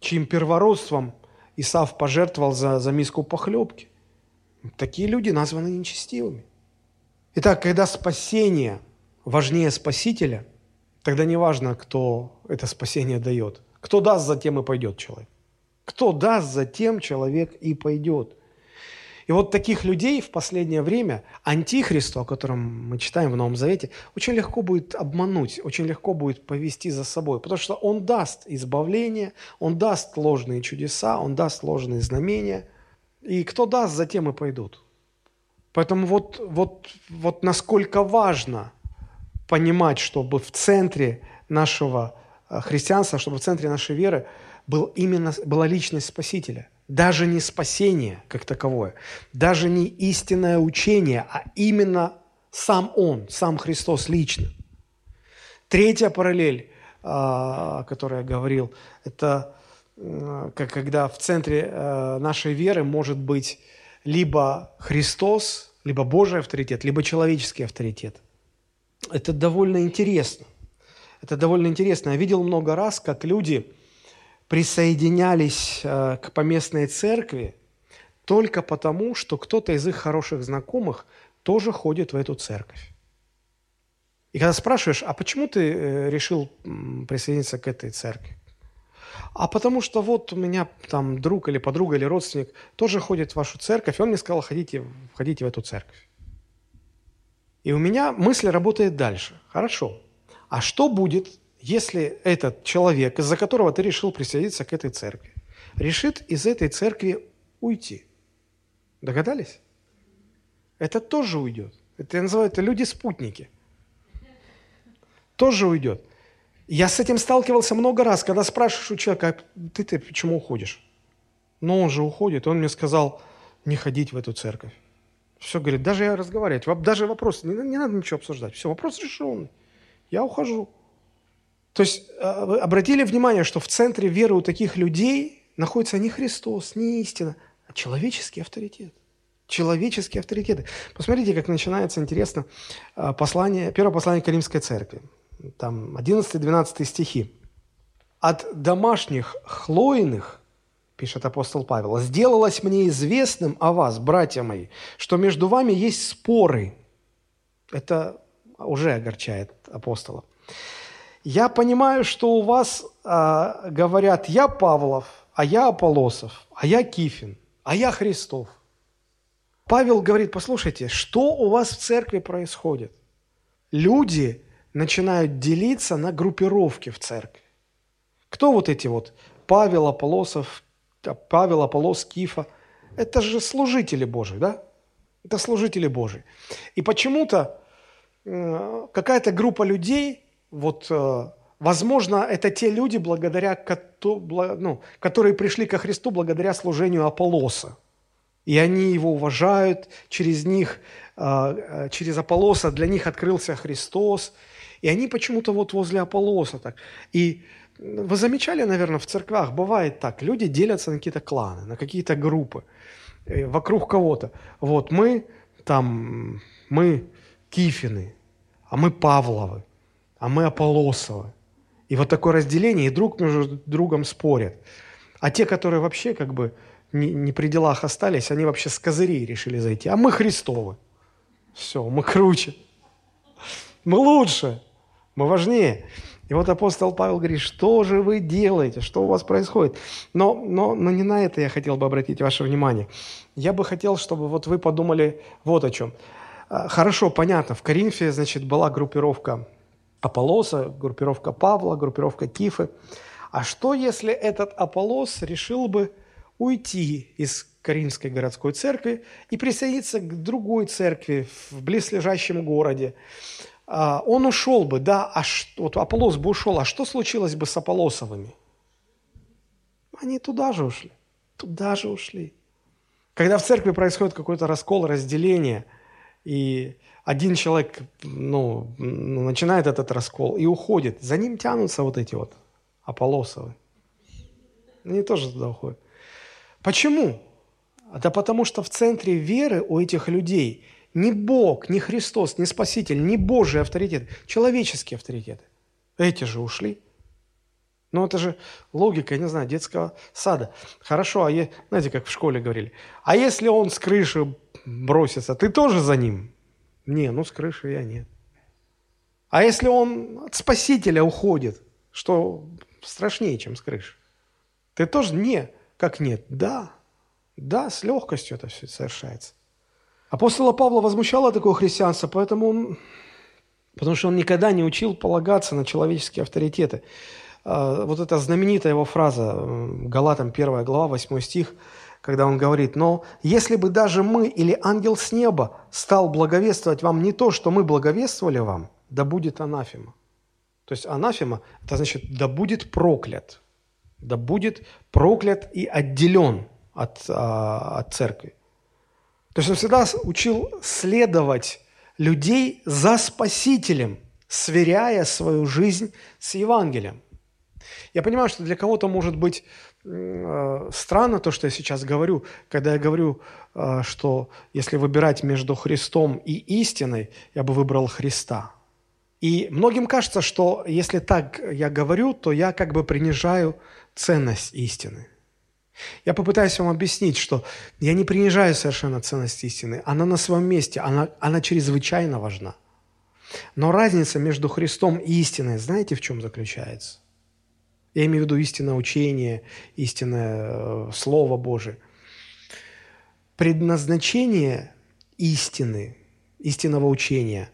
чьим первородством Исав пожертвовал за, за миску похлебки. Такие люди названы нечестивыми. Итак, когда спасение важнее Спасителя, тогда не важно, кто это спасение дает. Кто даст, затем и пойдет человек. Кто даст, затем человек и пойдет. И вот таких людей в последнее время антихристу, о котором мы читаем в Новом Завете, очень легко будет обмануть, очень легко будет повести за собой, потому что он даст избавление, он даст ложные чудеса, он даст ложные знамения, и кто даст, затем и пойдут. Поэтому вот, вот, вот насколько важно понимать, чтобы в центре нашего э, христианства, чтобы в центре нашей веры был именно, была личность Спасителя – даже не спасение как таковое, даже не истинное учение, а именно сам Он, сам Христос лично. Третья параллель, а, о которой я говорил, это как когда в центре э, нашей веры может быть либо Христос, либо Божий авторитет, либо человеческий авторитет. Это довольно интересно. Это довольно интересно. Я видел много раз, как люди присоединялись э, к поместной церкви только потому, что кто-то из их хороших знакомых тоже ходит в эту церковь. И когда спрашиваешь, а почему ты э, решил присоединиться к этой церкви? А потому что вот у меня там друг или подруга или родственник тоже ходит в вашу церковь, и он мне сказал, ходите, входите в эту церковь. И у меня мысль работает дальше. Хорошо. А что будет, если этот человек, из-за которого ты решил присоединиться к этой церкви, решит из этой церкви уйти. Догадались? Это тоже уйдет. Это я называю это люди-спутники. Тоже уйдет. Я с этим сталкивался много раз, когда спрашиваешь у человека, «А ты, ты почему уходишь? Но он же уходит. Он мне сказал, не ходить в эту церковь. Все, говорит, даже я разговаривать, даже вопрос, не, не надо ничего обсуждать. Все, вопрос решенный. я ухожу. То есть э, вы обратили внимание, что в центре веры у таких людей находится не Христос, не истина, а человеческий авторитет. Человеческие авторитеты. Посмотрите, как начинается, интересно, э, послание, первое послание к Римской церкви. Там 11-12 стихи. «От домашних хлоиных, пишет апостол Павел, сделалось мне известным о вас, братья мои, что между вами есть споры». Это уже огорчает апостола. Я понимаю, что у вас э, говорят, я Павлов, а я Аполосов, а я Кифин, а я Христов. Павел говорит, послушайте, что у вас в церкви происходит? Люди начинают делиться на группировки в церкви. Кто вот эти вот Павел, Аполосов, Павел, Аполос, Кифа? Это же служители Божии, да? Это служители Божии. И почему-то э, какая-то группа людей вот, э, возможно, это те люди, благодаря, ну, которые пришли ко Христу благодаря служению Аполлоса. И они его уважают, через них, э, э, через Аполлоса для них открылся Христос. И они почему-то вот возле Аполлоса так. И вы замечали, наверное, в церквях бывает так, люди делятся на какие-то кланы, на какие-то группы, вокруг кого-то. Вот мы там, мы Кифины, а мы Павловы, а мы Аполосовы. И вот такое разделение, и друг между другом спорят. А те, которые вообще как бы не, не при делах остались, они вообще с козырей решили зайти. А мы Христовы. Все, мы круче. Мы лучше. Мы важнее. И вот апостол Павел говорит, что же вы делаете, что у вас происходит? Но, но, но не на это я хотел бы обратить ваше внимание. Я бы хотел, чтобы вот вы подумали вот о чем. А, хорошо, понятно, в Коринфе, значит, была группировка Аполлоса, группировка Павла, группировка Кифы. А что, если этот Аполлос решил бы уйти из Коринфской городской церкви и присоединиться к другой церкви в близлежащем городе? А, он ушел бы, да, а что, вот Аполлос бы ушел, а что случилось бы с Аполлосовыми? Они туда же ушли, туда же ушли. Когда в церкви происходит какой-то раскол, разделение, и один человек ну, начинает этот раскол и уходит. За ним тянутся вот эти вот Аполосовы. Они тоже туда уходят. Почему? Да потому что в центре веры у этих людей не Бог, не Христос, не Спаситель, не Божий авторитет, человеческие авторитеты. Эти же ушли. Ну, это же логика, я не знаю, детского сада. Хорошо, а я, знаете, как в школе говорили, а если он с крыши бросится, ты тоже за ним? Не, ну с крыши я нет. А если он от спасителя уходит, что страшнее, чем с крыши? Ты тоже не, как нет? Да, да, с легкостью это все совершается. Апостола Павла возмущало такое христианство, поэтому он, потому что он никогда не учил полагаться на человеческие авторитеты. А, вот эта знаменитая его фраза, Галатам 1 глава, 8 стих – когда он говорит, но если бы даже мы или ангел с неба стал благовествовать вам не то, что мы благовествовали вам, да будет анафема. То есть анафема – это значит, да будет проклят, да будет проклят и отделен от, а, от церкви. То есть он всегда учил следовать людей за Спасителем, сверяя свою жизнь с Евангелием. Я понимаю, что для кого-то может быть странно то, что я сейчас говорю, когда я говорю, э, что если выбирать между Христом и истиной, я бы выбрал Христа. И многим кажется, что если так я говорю, то я как бы принижаю ценность истины. Я попытаюсь вам объяснить, что я не принижаю совершенно ценность истины. Она на своем месте, она, она чрезвычайно важна. Но разница между Христом и истиной, знаете, в чем заключается? Я имею в виду истинное учение, истинное э, Слово Божие. Предназначение истины, истинного учения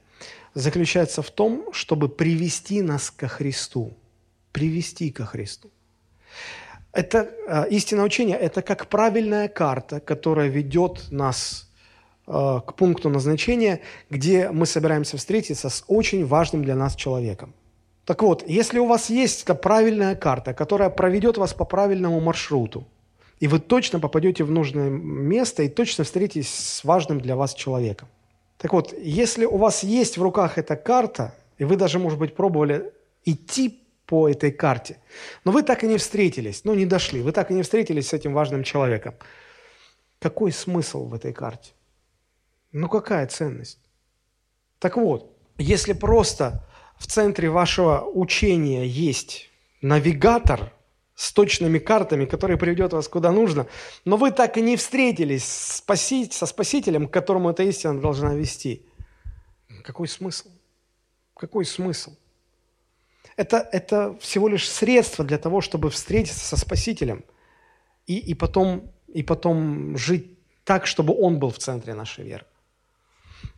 заключается в том, чтобы привести нас ко Христу. Привести ко Христу. Это э, истинное учение – это как правильная карта, которая ведет нас э, к пункту назначения, где мы собираемся встретиться с очень важным для нас человеком – так вот, если у вас есть эта правильная карта, которая проведет вас по правильному маршруту, и вы точно попадете в нужное место и точно встретитесь с важным для вас человеком. Так вот, если у вас есть в руках эта карта, И вы даже, может быть, пробовали идти по этой карте. Но вы так и не встретились, ну, не дошли, вы так и не встретились с этим важным человеком. Какой смысл в этой карте? Ну, какая ценность? Так вот, если просто в центре вашего учения есть навигатор с точными картами, который приведет вас куда нужно, но вы так и не встретились со Спасителем, к которому эта истина должна вести, какой смысл? Какой смысл? Это, это всего лишь средство для того, чтобы встретиться со Спасителем и, и, потом, и потом жить так, чтобы Он был в центре нашей веры.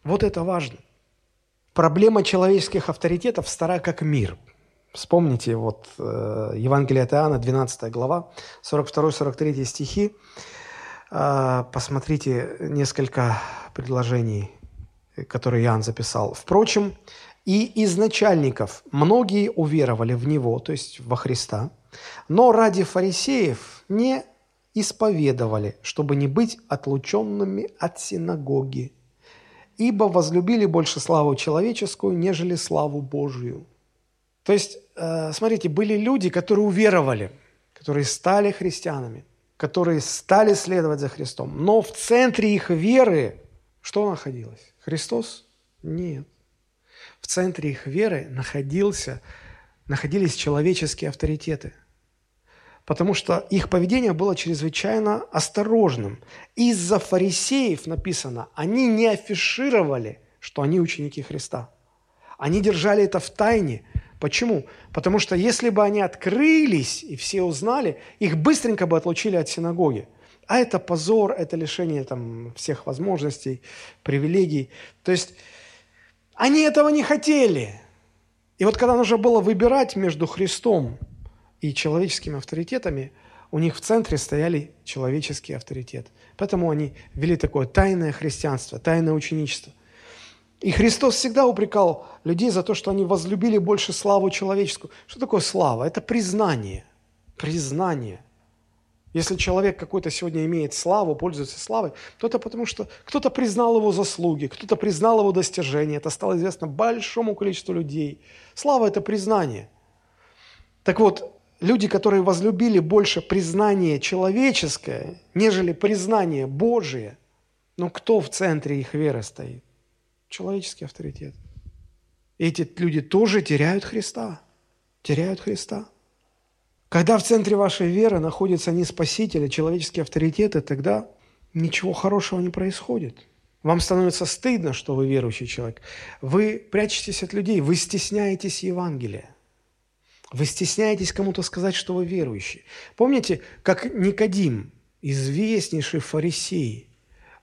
Вот это важно. Проблема человеческих авторитетов стара как мир. Вспомните вот э, Евангелие от Иоанна, 12 глава, 42-43 стихи. Э, посмотрите несколько предложений, которые Иоанн записал. «Впрочем, и из начальников многие уверовали в Него, то есть во Христа, но ради фарисеев не исповедовали, чтобы не быть отлученными от синагоги, ибо возлюбили больше славу человеческую, нежели славу Божию». То есть, э, смотрите, были люди, которые уверовали, которые стали христианами, которые стали следовать за Христом, но в центре их веры что находилось? Христос? Нет. В центре их веры находился, находились человеческие авторитеты. Потому что их поведение было чрезвычайно осторожным. Из-за фарисеев написано, они не афишировали, что они ученики Христа. Они держали это в тайне. Почему? Потому что если бы они открылись и все узнали, их быстренько бы отлучили от синагоги. А это позор, это лишение там, всех возможностей, привилегий. То есть они этого не хотели. И вот когда нужно было выбирать между Христом и человеческими авторитетами, у них в центре стояли человеческие авторитеты. Поэтому они вели такое тайное христианство, тайное ученичество. И Христос всегда упрекал людей за то, что они возлюбили больше славу человеческую. Что такое слава? Это признание. Признание. Если человек какой-то сегодня имеет славу, пользуется славой, то это потому, что кто-то признал его заслуги, кто-то признал его достижения. Это стало известно большому количеству людей. Слава – это признание. Так вот, люди, которые возлюбили больше признание человеческое, нежели признание Божие, ну кто в центре их веры стоит? Человеческий авторитет. Эти люди тоже теряют Христа. Теряют Христа. Когда в центре вашей веры находится не Спаситель, а человеческие авторитеты, тогда ничего хорошего не происходит. Вам становится стыдно, что вы верующий человек. Вы прячетесь от людей, вы стесняетесь Евангелия. Вы стесняетесь кому-то сказать, что вы верующий. Помните, как Никодим, известнейший фарисей,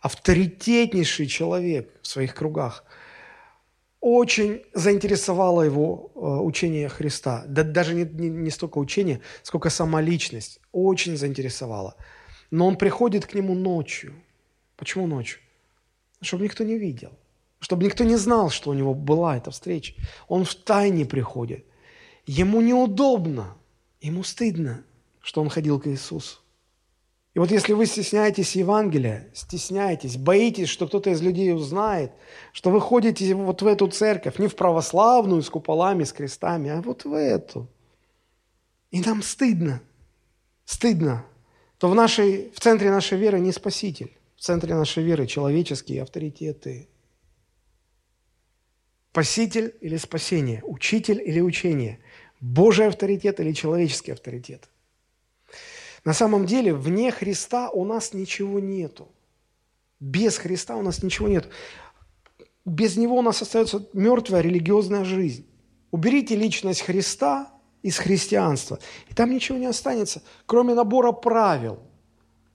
авторитетнейший человек в своих кругах, очень заинтересовало его э, учение Христа. Да, даже не, не, не столько учение, сколько сама личность. Очень заинтересовала. Но он приходит к нему ночью. Почему ночью? Чтобы никто не видел. Чтобы никто не знал, что у него была эта встреча. Он в тайне приходит. Ему неудобно, ему стыдно, что он ходил к Иисусу. И вот если вы стесняетесь Евангелия, стесняетесь, боитесь, что кто-то из людей узнает, что вы ходите вот в эту церковь, не в православную с куполами, с крестами, а вот в эту. И нам стыдно, стыдно, то в, нашей, в центре нашей веры не Спаситель, в центре нашей веры человеческие авторитеты. Спаситель или спасение, учитель или учение, Божий авторитет или человеческий авторитет. На самом деле, вне Христа у нас ничего нету. Без Христа у нас ничего нет. Без Него у нас остается мертвая религиозная жизнь. Уберите личность Христа из христианства, и там ничего не останется, кроме набора правил,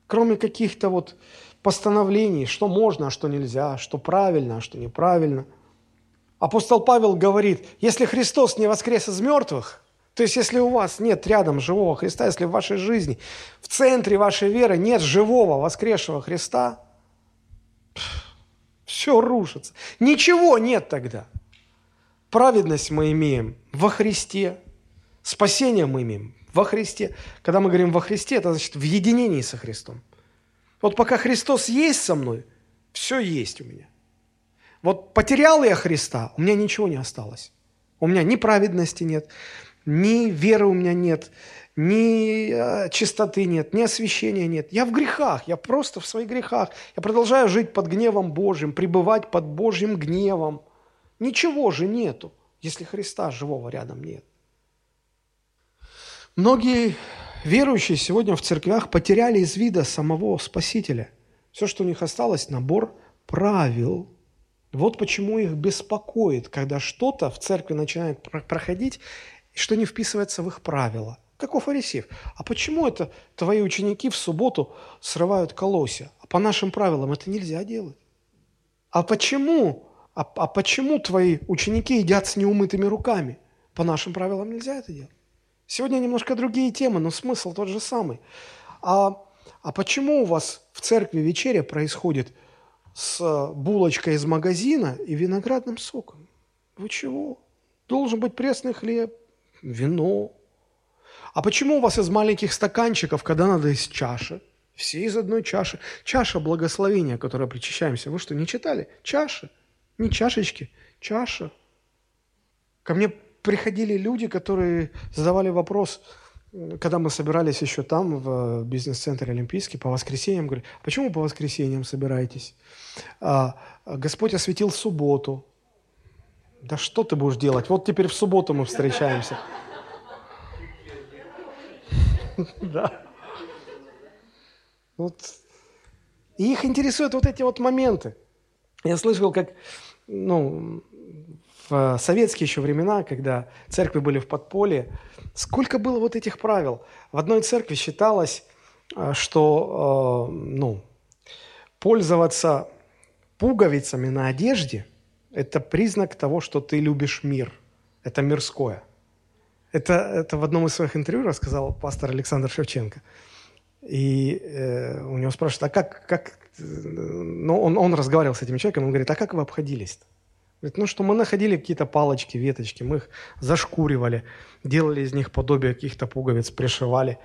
кроме каких-то вот постановлений, что можно, а что нельзя, что правильно, а что неправильно. Апостол Павел говорит, если Христос не воскрес из мертвых – то есть, если у вас нет рядом живого Христа, если в вашей жизни, в центре вашей веры нет живого воскресшего Христа, все рушится. Ничего нет тогда. Праведность мы имеем во Христе, спасение мы имеем во Христе. Когда мы говорим во Христе, это значит в единении со Христом. Вот пока Христос есть со мной, все есть у меня. Вот потерял я Христа, у меня ничего не осталось. У меня ни праведности нет, ни веры у меня нет, ни э, чистоты нет, ни освящения нет. Я в грехах, я просто в своих грехах. Я продолжаю жить под гневом Божьим, пребывать под Божьим гневом. Ничего же нету, если Христа живого рядом нет. Многие верующие сегодня в церквях потеряли из вида самого Спасителя. Все, что у них осталось, набор правил. Вот почему их беспокоит, когда что-то в церкви начинает проходить, что не вписывается в их правила. Как у фарисеев. А почему это твои ученики в субботу срывают колосья? А по нашим правилам это нельзя делать. А почему? А, а почему твои ученики едят с неумытыми руками? По нашим правилам нельзя это делать. Сегодня немножко другие темы, но смысл тот же самый. А, а почему у вас в церкви вечеря происходит с булочкой из магазина и виноградным соком? Вы чего? Должен быть пресный хлеб, вино. А почему у вас из маленьких стаканчиков, когда надо из чаши? Все из одной чаши. Чаша благословения, которой причащаемся. Вы что, не читали? Чаша. Не чашечки, чаша. Ко мне приходили люди, которые задавали вопрос, когда мы собирались еще там, в бизнес-центре Олимпийский, по воскресеньям, говорю, «А почему по воскресеньям собираетесь? А, Господь осветил субботу. Да что ты будешь делать? Вот теперь в субботу мы встречаемся. Да. Вот. И их интересуют вот эти вот моменты. Я слышал, как ну, в советские еще времена, когда церкви были в подполье, сколько было вот этих правил. В одной церкви считалось, э, что э, ну, пользоваться пуговицами на одежде – это признак того, что ты любишь мир. Это мирское. Это, это в одном из своих интервью рассказал пастор Александр Шевченко. И э, у него спрашивают, а как, как ну, он, он разговаривал с этим человеком, он говорит, а как вы обходились-то? Говорит, ну что, мы находили какие-то палочки, веточки, мы их зашкуривали, делали из них подобие каких-то пуговиц, пришивали.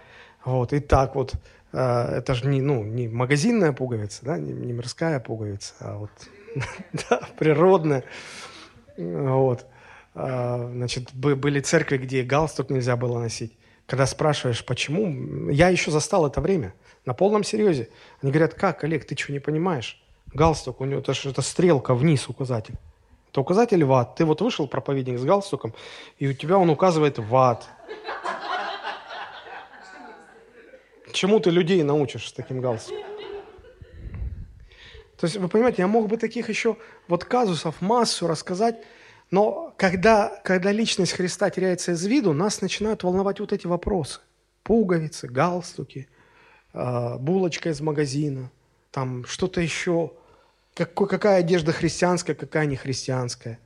Вот, и так вот, э, это же не, ну, не магазинная пуговица, да, не, не мирская пуговица, а вот природная. Вот. А, значит, были церкви, где галстук нельзя было носить. Когда спрашиваешь, почему, я еще застал это время, на полном серьезе. Они говорят, как, Олег, ты что, не понимаешь? Галстук, у него это, это стрелка вниз указатель. Это указатель в ад. Ты вот вышел, проповедник, с галстуком, и у тебя он указывает в ад. Чему ты людей научишь с таким галстуком? То есть, вы понимаете, я мог бы таких еще вот казусов массу рассказать, но когда, когда личность Христа теряется из виду, нас начинают волновать вот эти вопросы. Пуговицы, галстуки, а, булочка из магазина, там что-то еще – какой, какая одежда христианская, какая не христианская.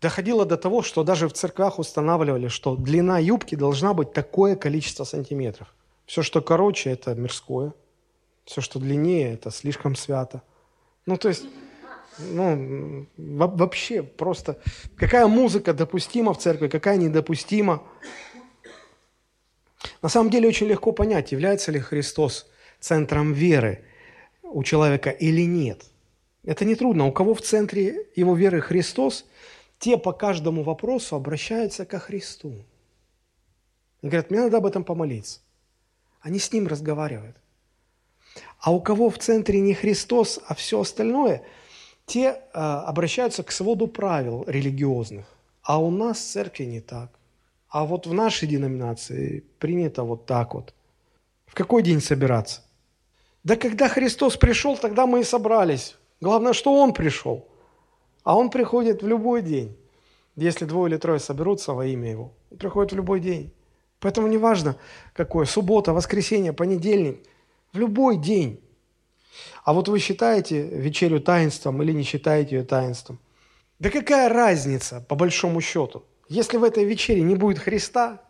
Доходило до того, что даже в церквях устанавливали, что длина юбки должна быть такое количество сантиметров. Все, что короче, это мирское. Все, что длиннее, это слишком свято. Ну, то есть, ну, вообще просто, какая музыка допустима в церкви, какая недопустима. На самом деле очень легко понять, является ли Христос центром веры у человека или нет. Это не трудно. У кого в центре его веры Христос, те по каждому вопросу обращаются ко Христу. И говорят, мне надо об этом помолиться. Они с ним разговаривают. А у кого в центре не Христос, а все остальное, те э, обращаются к своду правил религиозных. А у нас в церкви не так. А вот в нашей деноминации принято вот так вот. В какой день собираться? Да когда Христос пришел, тогда мы и собрались. Главное, что Он пришел. А Он приходит в любой день. Если двое или трое соберутся во имя Его, Он приходит в любой день. Поэтому неважно, какое, суббота, воскресенье, понедельник, в любой день. А вот вы считаете вечерю таинством или не считаете ее таинством? Да какая разница, по большому счету? Если в этой вечере не будет Христа,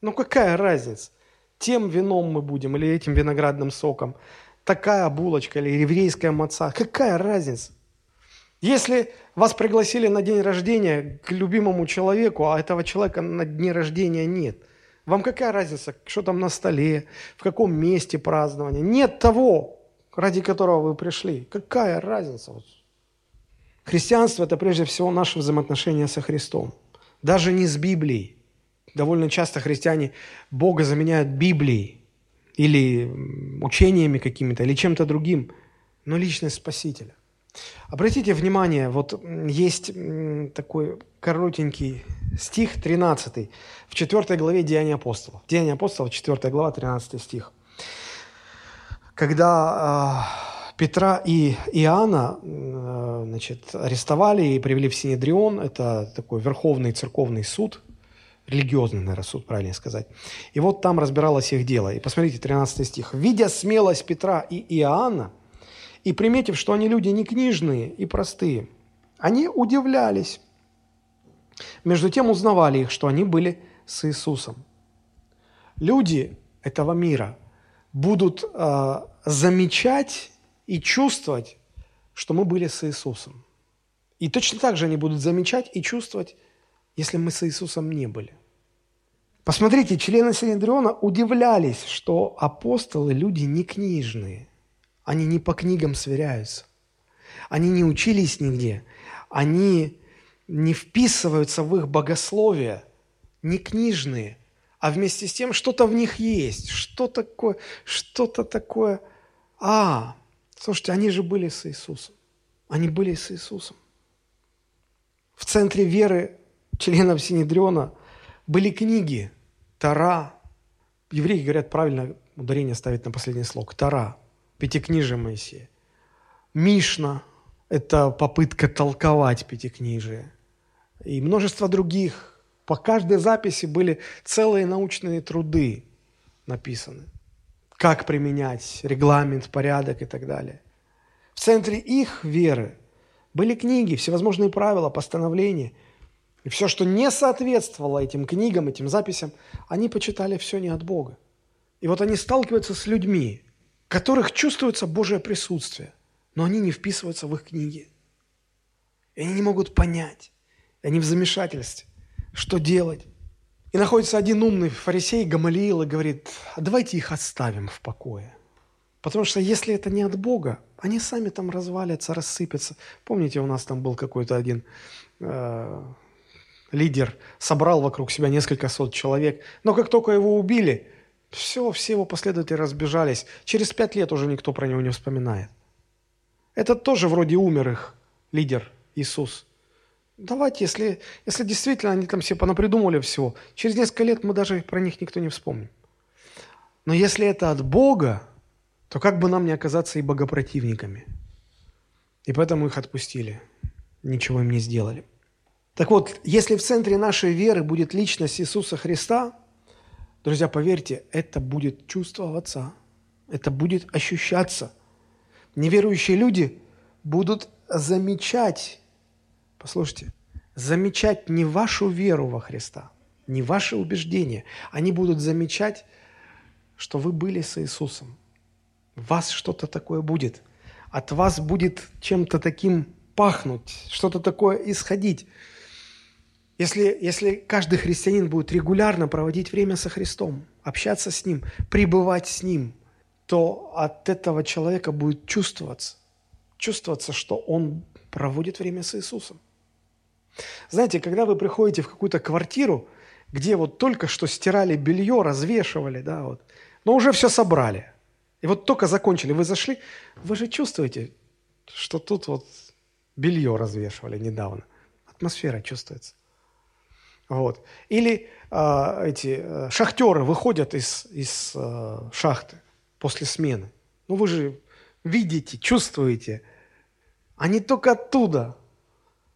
ну какая разница? Тем вином мы будем или этим виноградным соком такая булочка или еврейская маца. Какая разница? Если вас пригласили на день рождения к любимому человеку, а этого человека на дне рождения нет, вам какая разница, что там на столе, в каком месте празднования? Нет того, ради которого вы пришли. Какая разница? Христианство – это прежде всего наше взаимоотношение со Христом. даже не с Библией. Довольно часто христиане Бога заменяют Библией или учениями какими-то, или чем-то другим, но личность Спасителя. Обратите внимание, вот есть такой коротенький стих 13 в 4 главе Деяния апостолов. Деяния апостолов, 4 глава, 13 стих. Когда э, Петра и Иоанна э, значит, арестовали и привели в Синедрион, это такой верховный церковный суд, религиозный, наверное, суд, правильно сказать. И вот там разбиралось их дело. И посмотрите, 13 стих. «Видя смелость Петра и Иоанна, и приметив, что они люди не книжные и простые, они удивлялись. Между тем узнавали их, что они были с Иисусом. Люди этого мира будут э, замечать и чувствовать, что мы были с Иисусом. И точно так же они будут замечать и чувствовать, если мы с Иисусом не были. Посмотрите, члены Синедриона удивлялись, что апостолы – люди не книжные – они не по книгам сверяются. Они не учились нигде. Они не вписываются в их богословие, не книжные, а вместе с тем что-то в них есть, что такое, что-то такое. А, слушайте, они же были с Иисусом. Они были с Иисусом. В центре веры членов Синедриона были книги, Тара. Евреи говорят правильно, ударение ставить на последний слог. Тара – Пятикнижие Моисея. Мишна – это попытка толковать Пятикнижие. И множество других. По каждой записи были целые научные труды написаны. Как применять регламент, порядок и так далее. В центре их веры были книги, всевозможные правила, постановления. И все, что не соответствовало этим книгам, этим записям, они почитали все не от Бога. И вот они сталкиваются с людьми, которых чувствуется Божье присутствие, но они не вписываются в их книги. И они не могут понять. Они в замешательстве. Что делать? И находится один умный фарисей Гамалиил и говорит, а давайте их оставим в покое. Потому что если это не от Бога, они сами там развалятся, рассыпятся. Помните, у нас там был какой-то один э, лидер, собрал вокруг себя несколько сот человек, но как только его убили, все, все его последователи разбежались. Через пять лет уже никто про него не вспоминает. Это тоже вроде умер их лидер Иисус. Давайте, если, если действительно они там все понапридумывали всего, через несколько лет мы даже про них никто не вспомним. Но если это от Бога, то как бы нам не оказаться и богопротивниками. И поэтому их отпустили. Ничего им не сделали. Так вот, если в центре нашей веры будет личность Иисуса Христа – Друзья, поверьте, это будет чувствоваться, это будет ощущаться. Неверующие люди будут замечать, послушайте, замечать не вашу веру во Христа, не ваши убеждения. Они будут замечать, что вы были с Иисусом. Вас что-то такое будет. От вас будет чем-то таким пахнуть, что-то такое исходить. Если, если каждый христианин будет регулярно проводить время со Христом, общаться с Ним, пребывать с Ним, то от этого человека будет чувствоваться, чувствоваться, что он проводит время с Иисусом. Знаете, когда вы приходите в какую-то квартиру, где вот только что стирали белье, развешивали, да, вот, но уже все собрали, и вот только закончили, вы зашли, вы же чувствуете, что тут вот белье развешивали недавно. Атмосфера чувствуется. Вот. Или э, эти э, шахтеры выходят из, из э, шахты после смены. Ну вы же видите, чувствуете. Они только оттуда.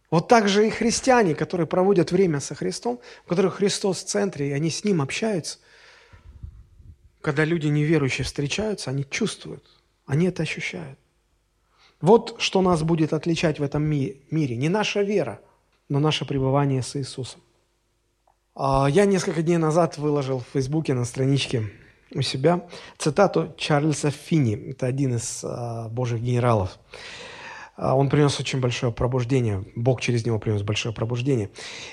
Вот так же и христиане, которые проводят время со Христом, у которых Христос в центре, и они с Ним общаются. Когда люди неверующие встречаются, они чувствуют, они это ощущают. Вот что нас будет отличать в этом мире. Не наша вера, но наше пребывание с Иисусом. А, я несколько дней назад выложил в Фейсбуке на страничке у себя цитату Чарльза Финни. Это один из а, божьих генералов. А, он принес очень большое пробуждение. Бог через него принес большое пробуждение.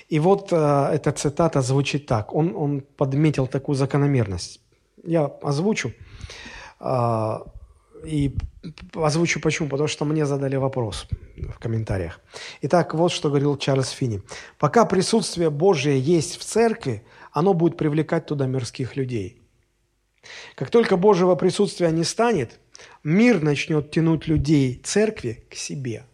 И вот эта цитата звучит так. Он, он подметил такую закономерность. Я озвучу. И озвучу почему. Потому что мне задали вопрос в комментариях. Итак, вот что говорил Чарльз Финни. Пока присутствие Божие есть в церкви, оно будет привлекать туда мирских людей. Как только Божьего присутствия не станет, мир начнет тянуть людей церкви к себе.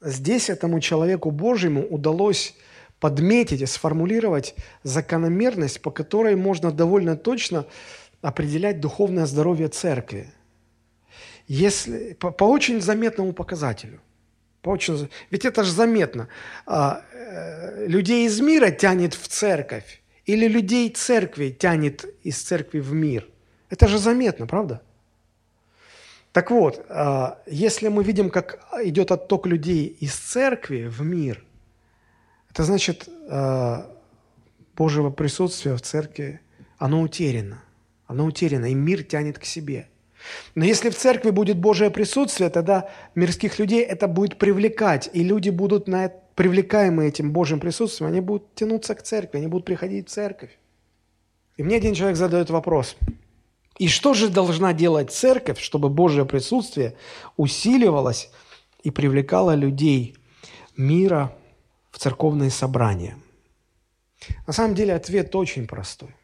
Здесь этому человеку Божьему удалось подметить и сформулировать закономерность, по которой можно довольно точно определять духовное здоровье церкви. Если, по, по очень заметному показателю. По очень, ведь это же заметно. А, э, людей из мира тянет в церковь или людей церкви тянет из церкви в мир. Это же заметно, правда? Так вот, а, если мы видим, как идет отток людей из церкви в мир, это значит, а, Божьего присутствия в церкви, оно утеряно. Оно утеряно, и мир тянет к себе. Но если в церкви будет Божье присутствие, тогда мирских людей это будет привлекать, и люди будут на это, привлекаемые этим Божьим присутствием, они будут тянуться к церкви, они будут приходить в церковь. И мне один человек задает вопрос – и что же должна делать церковь, чтобы Божье присутствие усиливалось и привлекало людей мира в церковные собрания? На самом деле ответ очень простой.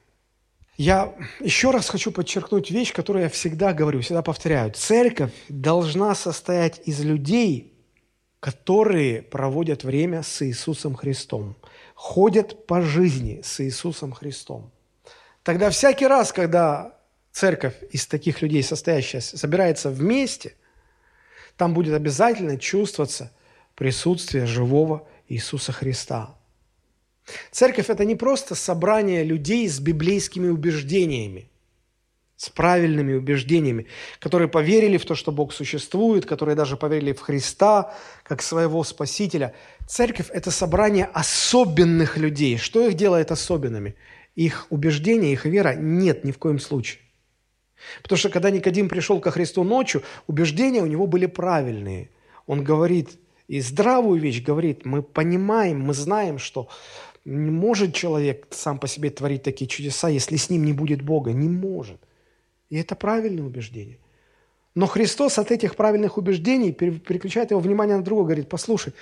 Я еще раз хочу подчеркнуть вещь, которую я всегда говорю, всегда повторяю. Церковь должна состоять из людей, которые проводят время с Иисусом Христом, ходят по жизни с Иисусом Христом. Тогда всякий раз, когда церковь из таких людей состоящая собирается вместе, там будет обязательно чувствоваться присутствие живого Иисуса Христа. Церковь – это не просто собрание людей с библейскими убеждениями, с правильными убеждениями, которые поверили в то, что Бог существует, которые даже поверили в Христа как своего Спасителя. Церковь – это собрание особенных людей. Что их делает особенными? Их убеждения, их вера нет ни в коем случае. Потому что когда Никодим пришел ко Христу ночью, убеждения у него были правильные. Он говорит, и здравую вещь говорит, мы понимаем, мы знаем, что не может человек сам по себе творить такие чудеса, если с ним не будет Бога. Не может. И это правильное убеждение. Но Христос от этих правильных убеждений переключает его внимание на другого, говорит, послушай,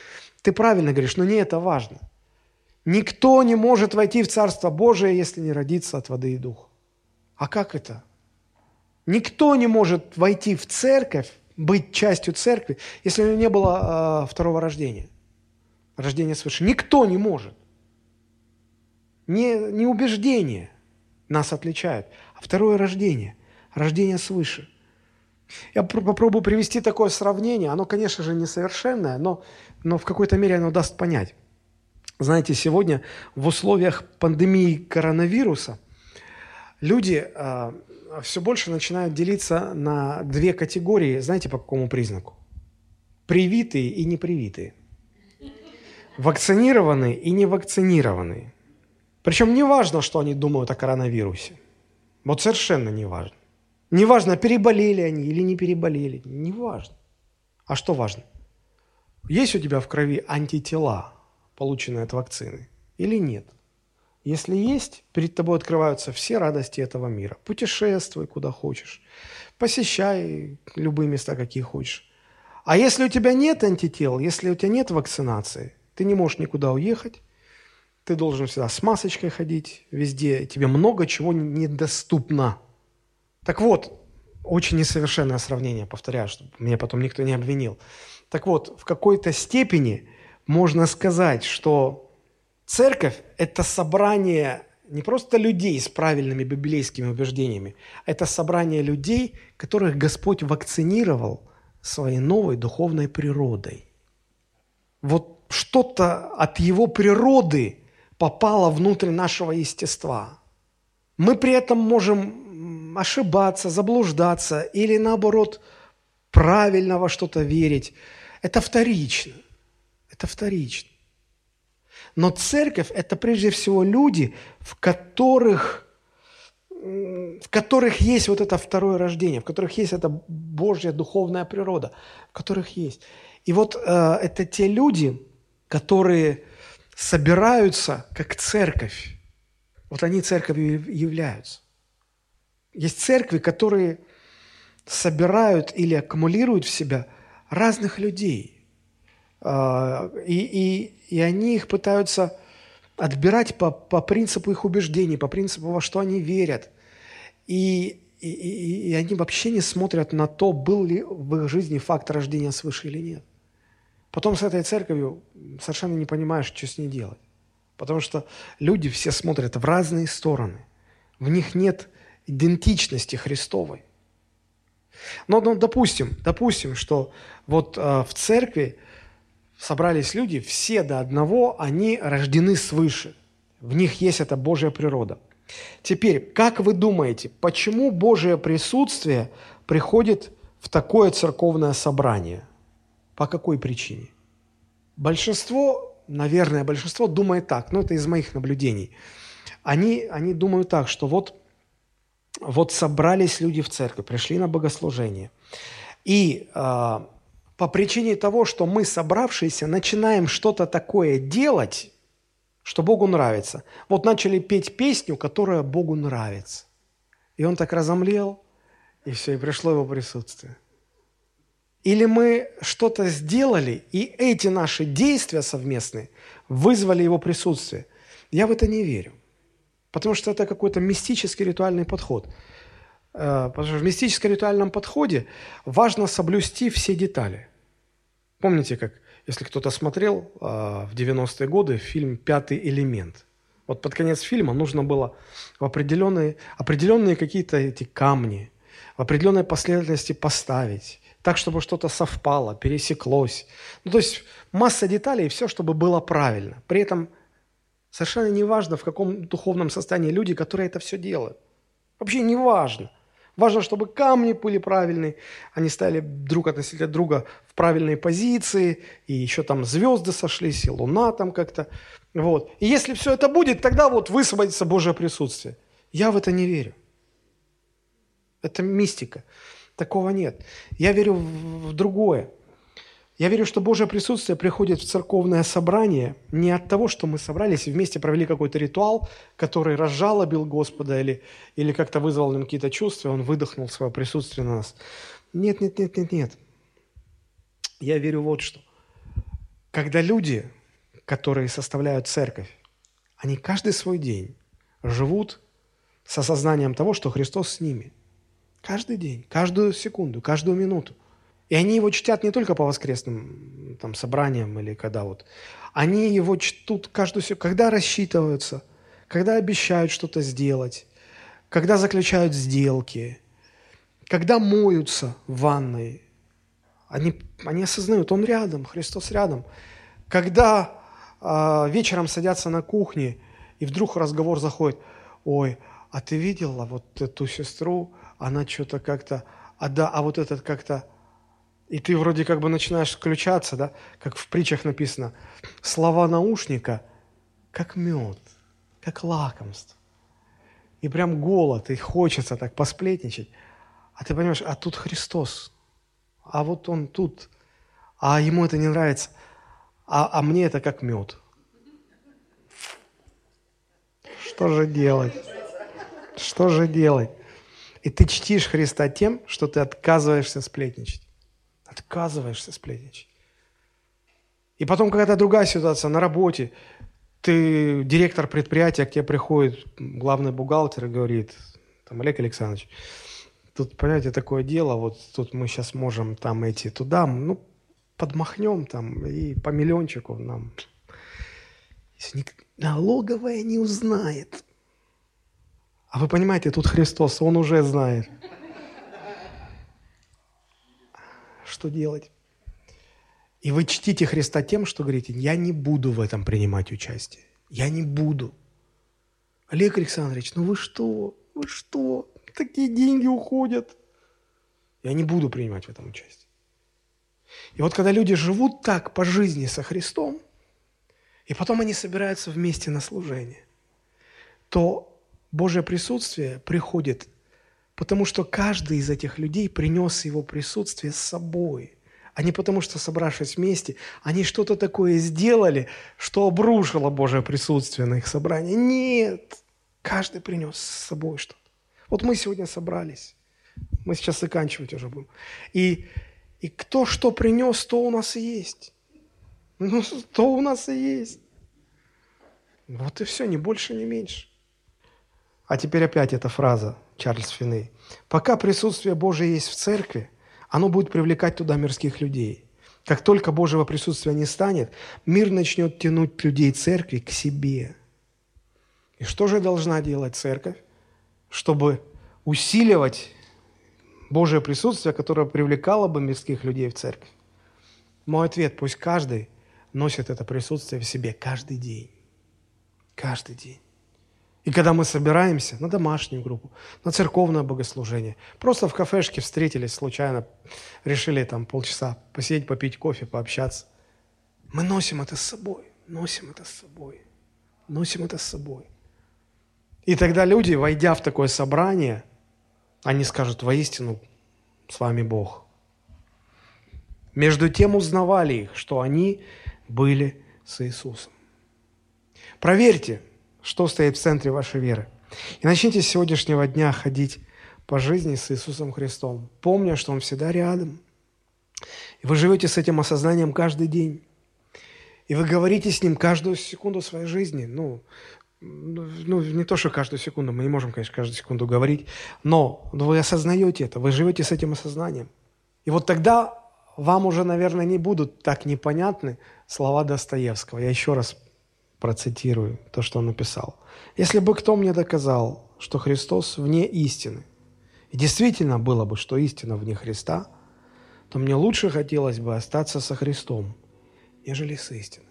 ты правильно говоришь, но не это важно. Никто не может войти в Царство Божие, если не родиться от воды и духа. А как это? Никто не может войти в церковь, быть частью церкви, если у него не было э, второго рождения, рождения свыше. Никто не может. Не, не убеждение нас отличает, а второе рождение, рождение свыше. Я попробую привести такое сравнение. Оно, конечно же, несовершенное, но, но в какой-то мере оно даст понять. Знаете, сегодня в условиях пандемии коронавируса люди э, все больше начинают делиться на две категории. Знаете, по какому признаку? Привитые и непривитые. Вакцинированные и невакцинированные. Причем не важно, что они думают о коронавирусе. Вот совершенно не важно. Не важно, переболели они или не переболели. Не важно. А что важно? Есть у тебя в крови антитела, полученные от вакцины, или нет? Если есть, перед тобой открываются все радости этого мира. Путешествуй куда хочешь, посещай любые места, какие хочешь. А если у тебя нет антител, если у тебя нет вакцинации, ты не можешь никуда уехать, ты должен всегда с масочкой ходить везде, тебе много чего недоступно. Так вот, очень несовершенное сравнение, повторяю, чтобы меня потом никто не обвинил. Так вот, в какой-то степени можно сказать, что Церковь – это собрание не просто людей с правильными библейскими убеждениями, а это собрание людей, которых Господь вакцинировал своей новой духовной природой. Вот что-то от Его природы попало внутрь нашего естества. Мы при этом можем ошибаться, заблуждаться или наоборот правильно во что-то верить. Это вторично. Это вторично. Но церковь – это прежде всего люди, в которых, в которых есть вот это второе рождение, в которых есть эта Божья духовная природа, в которых есть. И вот э, это те люди, которые собираются как церковь. Вот они церковью являются. Есть церкви, которые собирают или аккумулируют в себя разных людей. А, и, и, и они их пытаются отбирать по, по принципу их убеждений, по принципу, во что они верят. И, и, и, и они вообще не смотрят на то, был ли в их жизни факт рождения свыше или нет. Потом с этой церковью совершенно не понимаешь, что с ней делать. Потому что люди все смотрят в разные стороны. В них нет идентичности Христовой. Но, ну, допустим, допустим, что вот э, в церкви собрались люди, все до одного, они рождены свыше. В них есть эта Божья природа. Теперь, как вы думаете, почему Божье присутствие приходит в такое церковное собрание? По какой причине? Большинство, наверное, большинство думает так, но это из моих наблюдений. Они, они думают так, что вот, вот собрались люди в церковь, пришли на богослужение. И э, по причине того, что мы, собравшиеся, начинаем что-то такое делать, что Богу нравится. Вот начали петь песню, которая Богу нравится. И он так разомлел, и все, и пришло его присутствие. Или мы что-то сделали, и эти наши действия совместные вызвали его присутствие. Я в это не верю. Потому что это какой-то мистический ритуальный подход. Э, потому что в мистическо-ритуальном подходе важно соблюсти все детали. Помните, как, если кто-то смотрел э, в 90-е годы фильм «Пятый элемент», вот под конец фильма нужно было в определенные, определенные какие-то эти камни в определенной последовательности поставить, так, чтобы что-то совпало, пересеклось. Ну, то есть масса деталей, все, чтобы было правильно. При этом совершенно не важно, в каком духовном состоянии люди, которые это все делают. Вообще не важно. Важно, чтобы камни были правильные, они стали друг относительно друга в правильной позиции, и еще там звезды сошлись, и луна там как-то. Вот. И если все это будет, тогда вот высвободится Божье присутствие. Я в это не верю. Это мистика. Такого нет. Я верю в другое. Я верю, что Божье присутствие приходит в церковное собрание не от того, что мы собрались и вместе провели какой-то ритуал, который разжалобил Господа или, или как-то вызвал нам какие-то чувства, Он выдохнул свое присутствие на нас. Нет, нет, нет, нет, нет. Я верю вот что. Когда люди, которые составляют церковь, они каждый свой день живут с осознанием того, что Христос с ними. Каждый день, каждую секунду, каждую минуту – и они его чтят не только по воскресным там, собраниям или когда вот. Они его чтут каждую секунду, когда рассчитываются, когда обещают что-то сделать, когда заключают сделки, когда моются в ванной. Они, они осознают, он рядом, Христос рядом. Когда э, вечером садятся на кухне, и вдруг разговор заходит, ой, а ты видела вот эту сестру, она что-то как-то, а да, а вот этот как-то, и ты вроде как бы начинаешь включаться, да, как в притчах написано, слова наушника, как мед, как лакомство. И прям голод, и хочется так посплетничать. А ты понимаешь, а тут Христос, а вот Он тут, а Ему это не нравится, а, а мне это как мед. Что же делать? Что же делать? И ты чтишь Христа тем, что ты отказываешься сплетничать. Отказываешься сплетничать. И потом какая-то другая ситуация на работе. Ты директор предприятия, к тебе приходит главный бухгалтер и говорит, там, Олег Александрович, тут, понимаете, такое дело, вот тут мы сейчас можем там идти туда, ну, подмахнем там и по миллиончику нам. Если налоговая не узнает. А вы понимаете, тут Христос, Он уже знает. что делать. И вы чтите Христа тем, что говорите, я не буду в этом принимать участие. Я не буду. Олег Александрович, ну вы что? Вы что? Такие деньги уходят. Я не буду принимать в этом участие. И вот когда люди живут так по жизни со Христом, и потом они собираются вместе на служение, то Божье присутствие приходит Потому что каждый из этих людей принес его присутствие с собой. А не потому, что, собравшись вместе, они что-то такое сделали, что обрушило Божье присутствие на их собрание. Нет! Каждый принес с собой что-то. Вот мы сегодня собрались. Мы сейчас заканчивать уже будем. И, и кто что принес, то у нас и есть. Ну, то у нас и есть. Вот и все, ни больше, ни меньше. А теперь опять эта фраза Чарльз Финей. Пока присутствие Божие есть в церкви, оно будет привлекать туда мирских людей. Как только Божьего присутствия не станет, мир начнет тянуть людей церкви к себе. И что же должна делать церковь, чтобы усиливать Божье присутствие, которое привлекало бы мирских людей в церковь? Мой ответ – пусть каждый носит это присутствие в себе каждый день. Каждый день. И когда мы собираемся на домашнюю группу, на церковное богослужение, просто в кафешке встретились случайно, решили там полчаса посидеть, попить кофе, пообщаться, мы носим это с собой, носим это с собой, носим это с собой. И тогда люди, войдя в такое собрание, они скажут, воистину, с вами Бог. Между тем узнавали их, что они были с Иисусом. Проверьте, что стоит в центре вашей веры. И начните с сегодняшнего дня ходить по жизни с Иисусом Христом, помня, что Он всегда рядом. И вы живете с этим осознанием каждый день. И вы говорите с Ним каждую секунду своей жизни. Ну, ну, не то, что каждую секунду, мы не можем, конечно, каждую секунду говорить, но вы осознаете это, вы живете с этим осознанием. И вот тогда вам уже, наверное, не будут так непонятны слова Достоевского. Я еще раз процитирую то, что он написал. «Если бы кто мне доказал, что Христос вне истины, и действительно было бы, что истина вне Христа, то мне лучше хотелось бы остаться со Христом, нежели с истиной.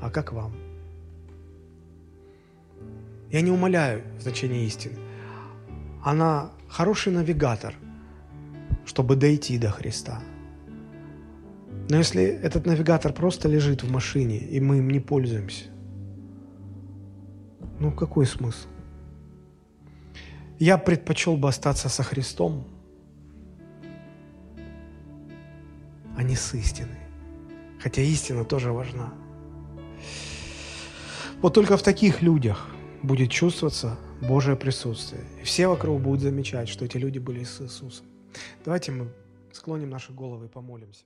А как вам? Я не умоляю значение истины. Она хороший навигатор, чтобы дойти до Христа – но если этот навигатор просто лежит в машине, и мы им не пользуемся, ну какой смысл? Я предпочел бы остаться со Христом, а не с истиной. Хотя истина тоже важна. Вот только в таких людях будет чувствоваться Божье присутствие. И все вокруг будут замечать, что эти люди были с Иисусом. Давайте мы склоним наши головы и помолимся.